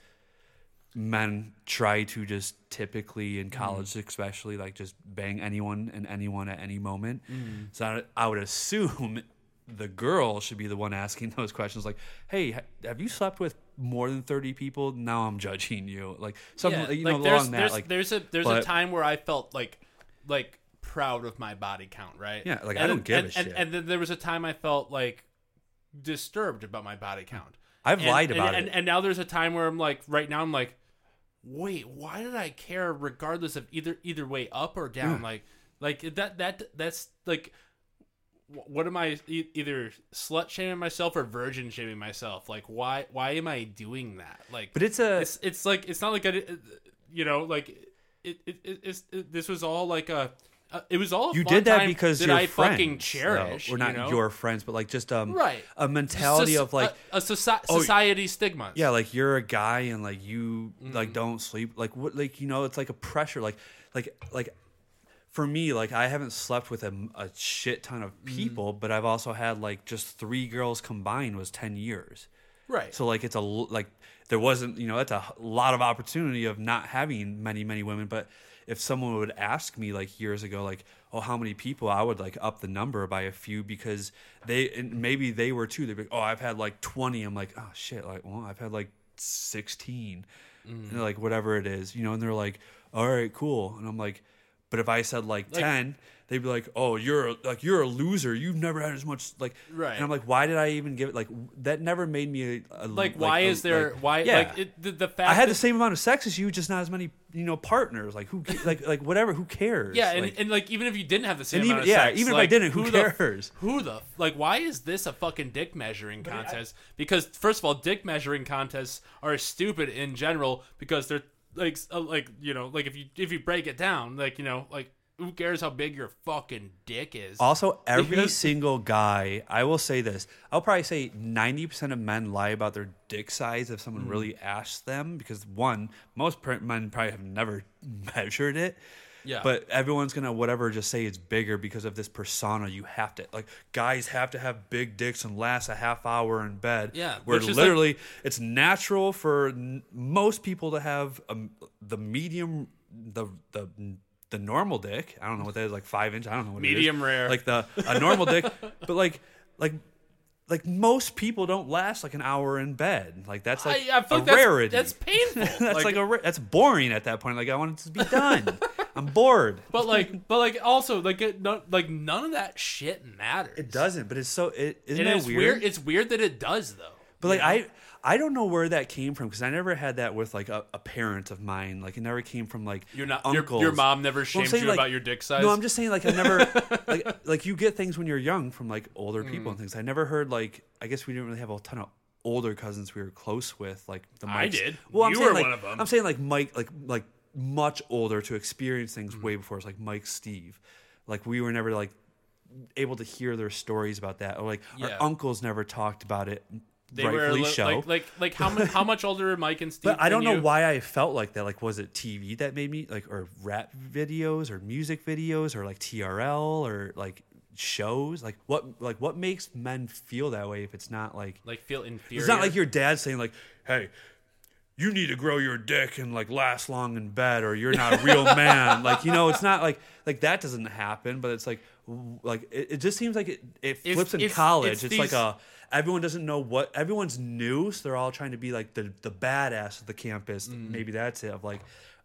men try to just typically in college especially like just bang anyone and anyone at any moment. Hmm. so I, I would assume the girl should be the one asking those questions like hey have you slept with more than 30 people? Now i'm judging you. Like something yeah, you like know there's, along that there's, like there's a there's a time where I felt like like proud of my body count, right? Yeah, like, I And- don't give a and, shit. And, and then there was a time I felt like disturbed about my body count. I've lied about it And now there's a time where I'm like, right now I'm like, wait, why did I care regardless of either either way up or down? Like, like that that that's like, what am I e- either slut shaming myself or virgin shaming myself? Like, why why am I doing that? Like, but it's a it's it's like it's not like a uh, you know like it, it, it it's it, this was all like a. Uh, it was all you did that time because that I friends, fucking though. or not you know? your friends, but like just um, Right. a mentality Soci- of like, a, a soci- Oh, society stigma. yeah, like you're a guy and like you Mm-hmm. like don't sleep, like what, like you know, it's like a pressure, like, like, like. For me, like I haven't slept with a, a shit ton Mm-hmm. of people, but I've also had like just three girls combined was ten years. right. So like it's a like there wasn't you know that's a lot of opportunity of not having many many women. But if someone would ask me like years ago like oh how many people I would like up the number by a few because they and maybe they were too. They'd be like, oh I've had like twenty. I'm like oh shit like well I've had like sixteen. Mm. And like whatever it is you know and they're like all right cool and I'm like but if I said like, ten. They'd be like, "Oh, you're a, like you're a loser. You've never had as much like." Right. And I'm like, "Why did I even give it like that? Never made me a, a like, why a- is there like- why yeah. like it, the, the fact I had the same amount of sex as you, just not as many you know partners. Like who like like whatever. Who cares? yeah and, Like, and like even if you didn't have the same amount even- of yeah, sex even if I didn't, who the- cares? who the like why is this a fucking dick measuring contest because first of all dick measuring contests are stupid in general because they're like uh, like you know like if you if you break it down like you know like who cares how big your fucking dick is also, every single guy, I will say this. I'll probably say ninety percent of men lie about their dick size if Mm. someone really asks them. Because one, most men probably have never measured it. Yeah. But everyone's gonna whatever just say it's bigger because of this persona. You have to like guys have to have big dicks and last a half hour in bed. Yeah, Where literally it's natural for n- most people to have um, the medium the the the normal dick. I don't know what that is like five inch. I don't know what it is. Medium rare. Like the a normal dick, but like like. Like most people don't last like an hour in bed. Like that's like I, I feel a like that's, rarity. that's painful that's like, a ra- that's boring at that point. Like I want it to be done. I'm bored. but like but like also like it, no, like none of that shit matters It doesn't, but it's so it isn't and that it's weird? weird it's weird that it does though but like I I don't know where that came from because I never had that with like a, a parent of mine. Like it never came from like You're not your, uncles. your mom never Well, shamed saying, you like- about your dick size. No, I'm just saying like I never like like you get things when you're young from like older Mm. people and things. I never heard like I guess we didn't really have a ton of older cousins we were close with like the I did. Well, I'm You saying, were like, one of 'em. I'm saying like Mike like like much older to experience things Mm. way before us like Mike Steve. Like we were never like able to hear their stories about that or like Yeah. our uncles never talked about it they were a li- so. like like like how much how much older are Mike and Steve? But I don't know you? why I felt like that. Like, was it TV that made me like, or rap videos, or music videos, or like TRL, or like shows? Like, what like what makes men feel that way if it's not like like feel inferior. it's not like your dad saying like, "Hey, you need to grow your dick and like last long in bed or you're not a real man like you know it's not like like that doesn't happen but it's like like it, it just seems like it, it It's- flips in it's- college it's it's, like a everyone doesn't know what everyone's new so they're all trying to be like the the badass of the campus Mm. maybe that's it of like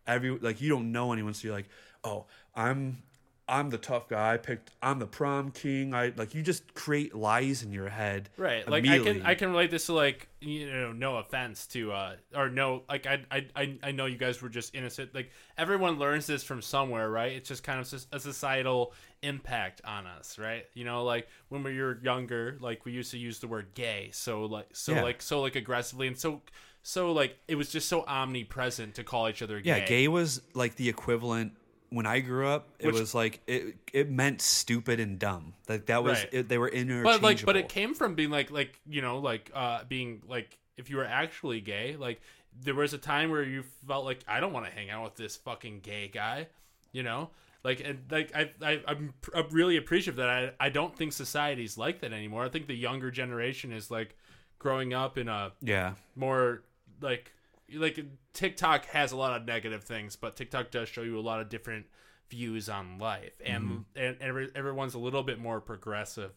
every like you don't know anyone so you're like oh i'm i'm the tough guy i picked i'm the prom king i like you just create lies in your head Right. Like I can I can relate this to like you know no offense to uh or no like I I I- I know you guys were just innocent like everyone learns this from somewhere right it's just kind of a societal impact on us right you know like when we were younger like we used to use the word gay so like so Yeah. like so like aggressively and so so like it was just so omnipresent to call each other gay Yeah, gay was like the equivalent when I grew up. It Which- was like it it meant stupid and dumb. Like that was Right. it, they were interchangeable. but like but it came from being like like you know like uh being like if you were actually gay like there was a time where you felt like i don't want to hang out with this fucking gay guy you know like and like i, I i'm pr- I'm really appreciative that i i don't think society's like that anymore i think the younger generation is like growing up in a yeah, more like like TikTok has a lot of negative things, but TikTok does show you a lot of different views on life, and mm-hmm. and every, everyone's a little bit more progressive.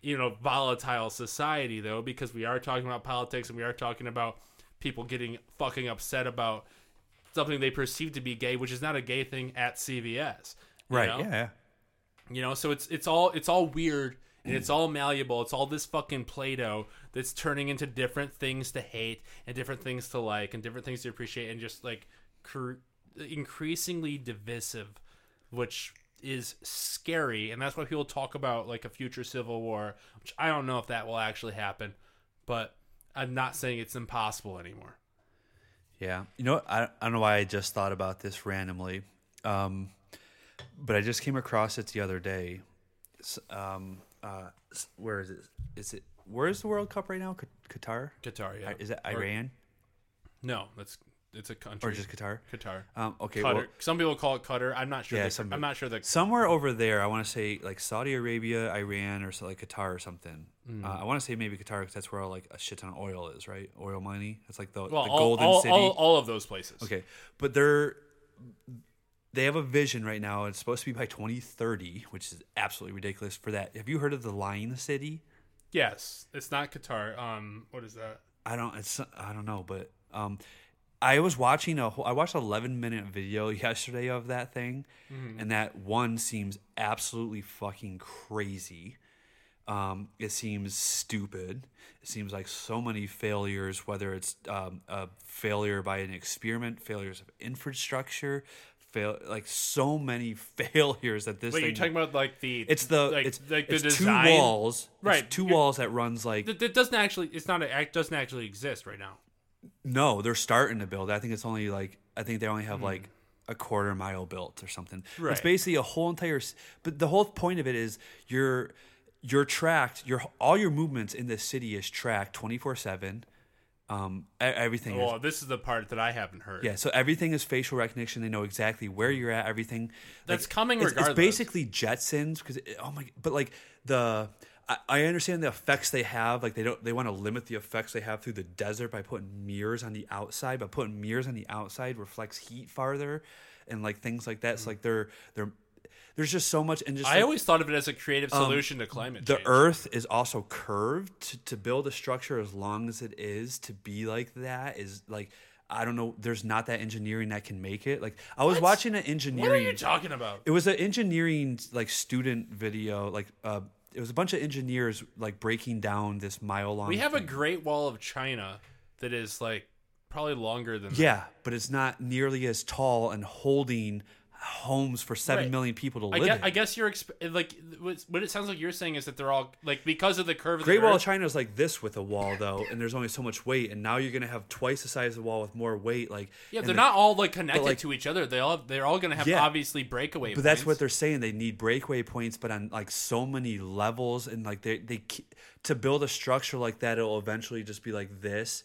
You know, volatile society though, because we are talking about politics and we are talking about people getting fucking upset about something they perceive to be gay, which is not a gay thing at CVS. right. know? Yeah. You know, so it's it's all it's all weird and it's all malleable. It's all this fucking Play-Doh that's turning into different things to hate and different things to like and different things to appreciate and just like cr- increasingly divisive, which is scary. And that's why people talk about like a future civil war, which I don't know if that will actually happen, but I'm not saying it's impossible anymore. Yeah. You know. I, I don't know why I just thought about this randomly, um, but I just came across it the other day. Um, uh, where is it? Is it where is the World Cup right now? Qatar? Qatar, yeah. Is it Or- Iran no, that's it's a country. or just Qatar? Qatar. Um, okay. Qatar. well- Some people call it Qatar. I'm not sure. Yeah, the, I'm not sure the somewhere over there. I want to say like Saudi Arabia, Iran, or so like Qatar or something. Mm. Uh, I want to say maybe Qatar because that's where all, like a shit ton of oil is, right? Oil money. It's like the, well, the all, golden all, city. all, all of those places. Okay, but they're they have a vision right now. It's supposed to be by 2030, which is absolutely ridiculous for that. Have you heard of the Lion City? Yes, it's not Qatar. Um, what is that? I don't. It's I don't know, but um, I was watching a. I watched an 11 minute video yesterday of that thing, and that one seems absolutely fucking crazy. Um, it seems stupid. It seems like so many failures, whether it's um, a failure by an experiment, failures of infrastructure, fail like so many failures that this. Wait, you're talking about like the It's the like, it's like the it's design. two walls, Right, It's two you're- walls that runs like that doesn't actually. It's not. A, it doesn't actually exist right now. No, they're starting to build. I think it's only like I think they only have like a quarter mile built or something. It's Hmm. Basically a whole entire. But the whole point of it is you're you're tracked. Your all your movements in this city is tracked twenty four seven. Um, everything. is, Well, this is the part that I haven't heard. yeah, so everything is facial recognition. They know exactly where you're at. Everything. That's coming it's, regardless. It's basically Jetsons because oh my, but like the. I, I understand the effects they have. Like they don't, they want to limit the effects they have through the desert by putting mirrors on the outside. But putting mirrors on the outside reflects heat farther, and like things like that. So like they're they're there's just so much and just I like, always thought of it as a creative Um, solution to climate the change. earth is also curved to, to build a structure as long as it is to be like that is like i don't know there's not that engineering that can make it like i was What? watching an engineering. What are you talking about? it was an engineering like student video like uh it was a bunch of engineers like breaking down this mile long We have a Great Wall of China that is like probably longer than that. yeah but it's not nearly as tall and holding homes for seven Right. million people to I live guess, in I guess you're exp- like what it sounds like you're saying is that they're all like because of the curve of Great the Wall of China is like this with a wall though, and there's only so much weight, and now you're gonna have twice the size of the wall with more weight. Like Yeah, they're the- not all like connected like- to each other. They all they're all gonna have Yeah. obviously breakaway. But that's what they're saying. They need breakaway points, but on like so many levels, and like they they to build a structure like that, it'll eventually just be like this.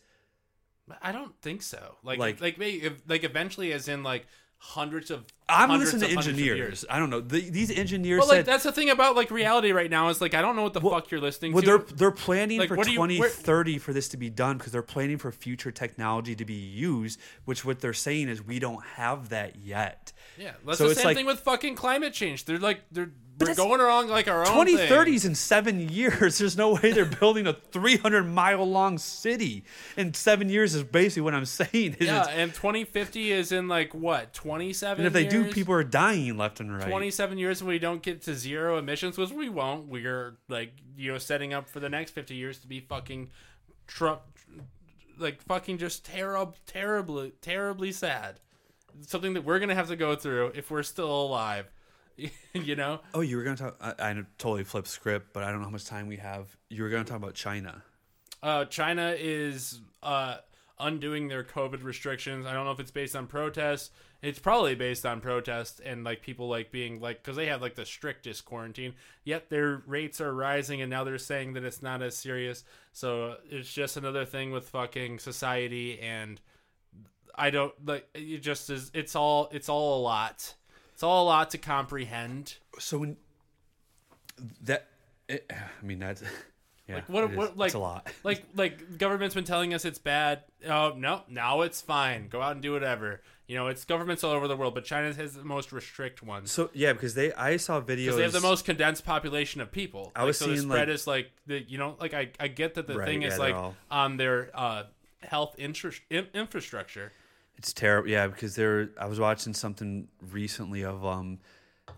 I don't think so. Like Like- like maybe if, like eventually, as in like hundreds of I'm listening to of hundreds of engineers. I don't know. The, these engineers But like said that's the thing about like reality right now is like I don't know what the fuck you're listening well, to. they're they're planning Like, for what do you- where- 2030 for this to be done because they're planning for future technology to be used. Which what they're saying is we don't have that yet. yeah, that's so the it's same like- thing with fucking climate change. They're like they're we're going along like our own 2030 is thing. in seven years. There's no way they're building a 300 mile long city in seven years. Is basically what I'm saying. Yeah, and 2050 is in like what 27. and if they do, years? people are dying left and right. 27 years and we don't get to zero emissions, which we won't. We're like, you know, setting up for the next 50 years to be fucking Trump, like fucking just terrible, terribly, terribly sad. Something that we're gonna have to go through if we're still alive. you know, Oh, you were gonna talk. I, I totally flipped script, but I don't know how much time we have. You were gonna talk about China. uh, China is uh, undoing their COVID restrictions. I don't know if it's based on protests. It's probably based on protest and like people like being like because they have like the strictest quarantine. Yet their rates are rising, and now they're saying that it's not as serious. So it's just another thing with fucking society, and I don't like it. Just is it's all it's all a lot. It's all a lot to comprehend. So when that, it, I mean that's yeah. Like what? What? Like it's a lot. Like like government's been telling us it's bad. Oh no, now it's fine. Go out and do whatever. You know, it's governments all over the world, but China has the most restrict ones So yeah, because they I saw videos. because they have the most condensed population of people. I Like, was so the seeing, spread like- is like the you know like I I get that the Right, thing yeah, is like all- on their uh health intra- in- infrastructure. It's terrible. Yeah, because there I was watching something recently of um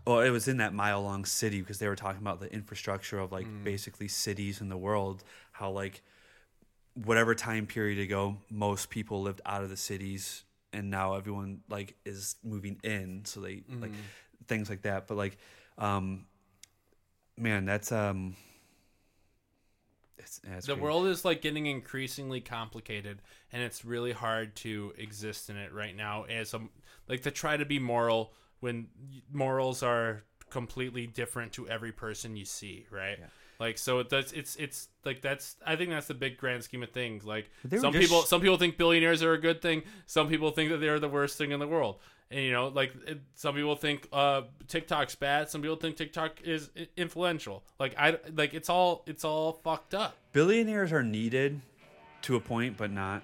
well, it was in that mile long city because they were talking about the infrastructure of Mm. like basically cities in the world, how like whatever time period ago most people lived out of the cities and now everyone like is moving in, so they like Mm. things like that. But like um man, that's um it's, yeah, it's the world is like getting increasingly complicated and it's really hard to exist in it right now as a like to try to be moral when morals are completely different to every person you see right like so it does it's it's like that's i think that's the big grand scheme of things. Like some just- people some people think billionaires are a good thing. Some people think that they're the worst thing in the world. And you know like it, some people think uh tiktok's bad. Some people think tiktok is influential. Like i like it's all it's all fucked up. Billionaires are needed to a point, but not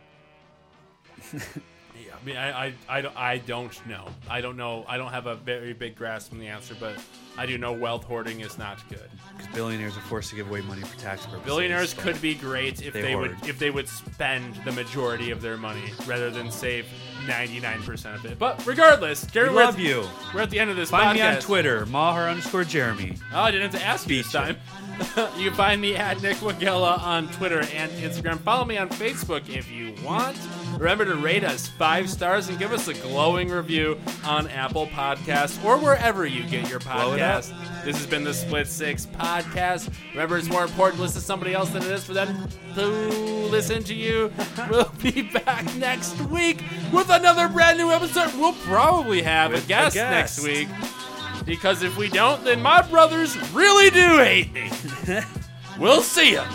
Yeah, I mean, I, I, I, don't- I don't know. I don't know. I don't have a very big grasp on the answer, but I do know wealth hoarding is not good. because billionaires are forced to give away money for tax purposes. Billionaires could be great if They they, would if they would spend the majority of their money rather than save ninety nine percent of it. But regardless, we're love at, you. We're at the end of this Find podcast. me on Twitter, Maher underscore Jeremy. Oh, I didn't have to ask you this time. you can find me at Nick Wagella on Twitter and Instagram. Follow me on Facebook if you want. Remember to rate us five stars and give us a glowing review on Apple Podcasts or wherever you get your Blow it up. podcasts. This has been the Split Six Podcast. Remember, it's more important to listen to somebody else than it is for them to listen to you. We'll be back next week with another brand new episode. We'll probably have With a a guest guest. next week. Because if we don't, then my brothers really do hate me. we'll see ya.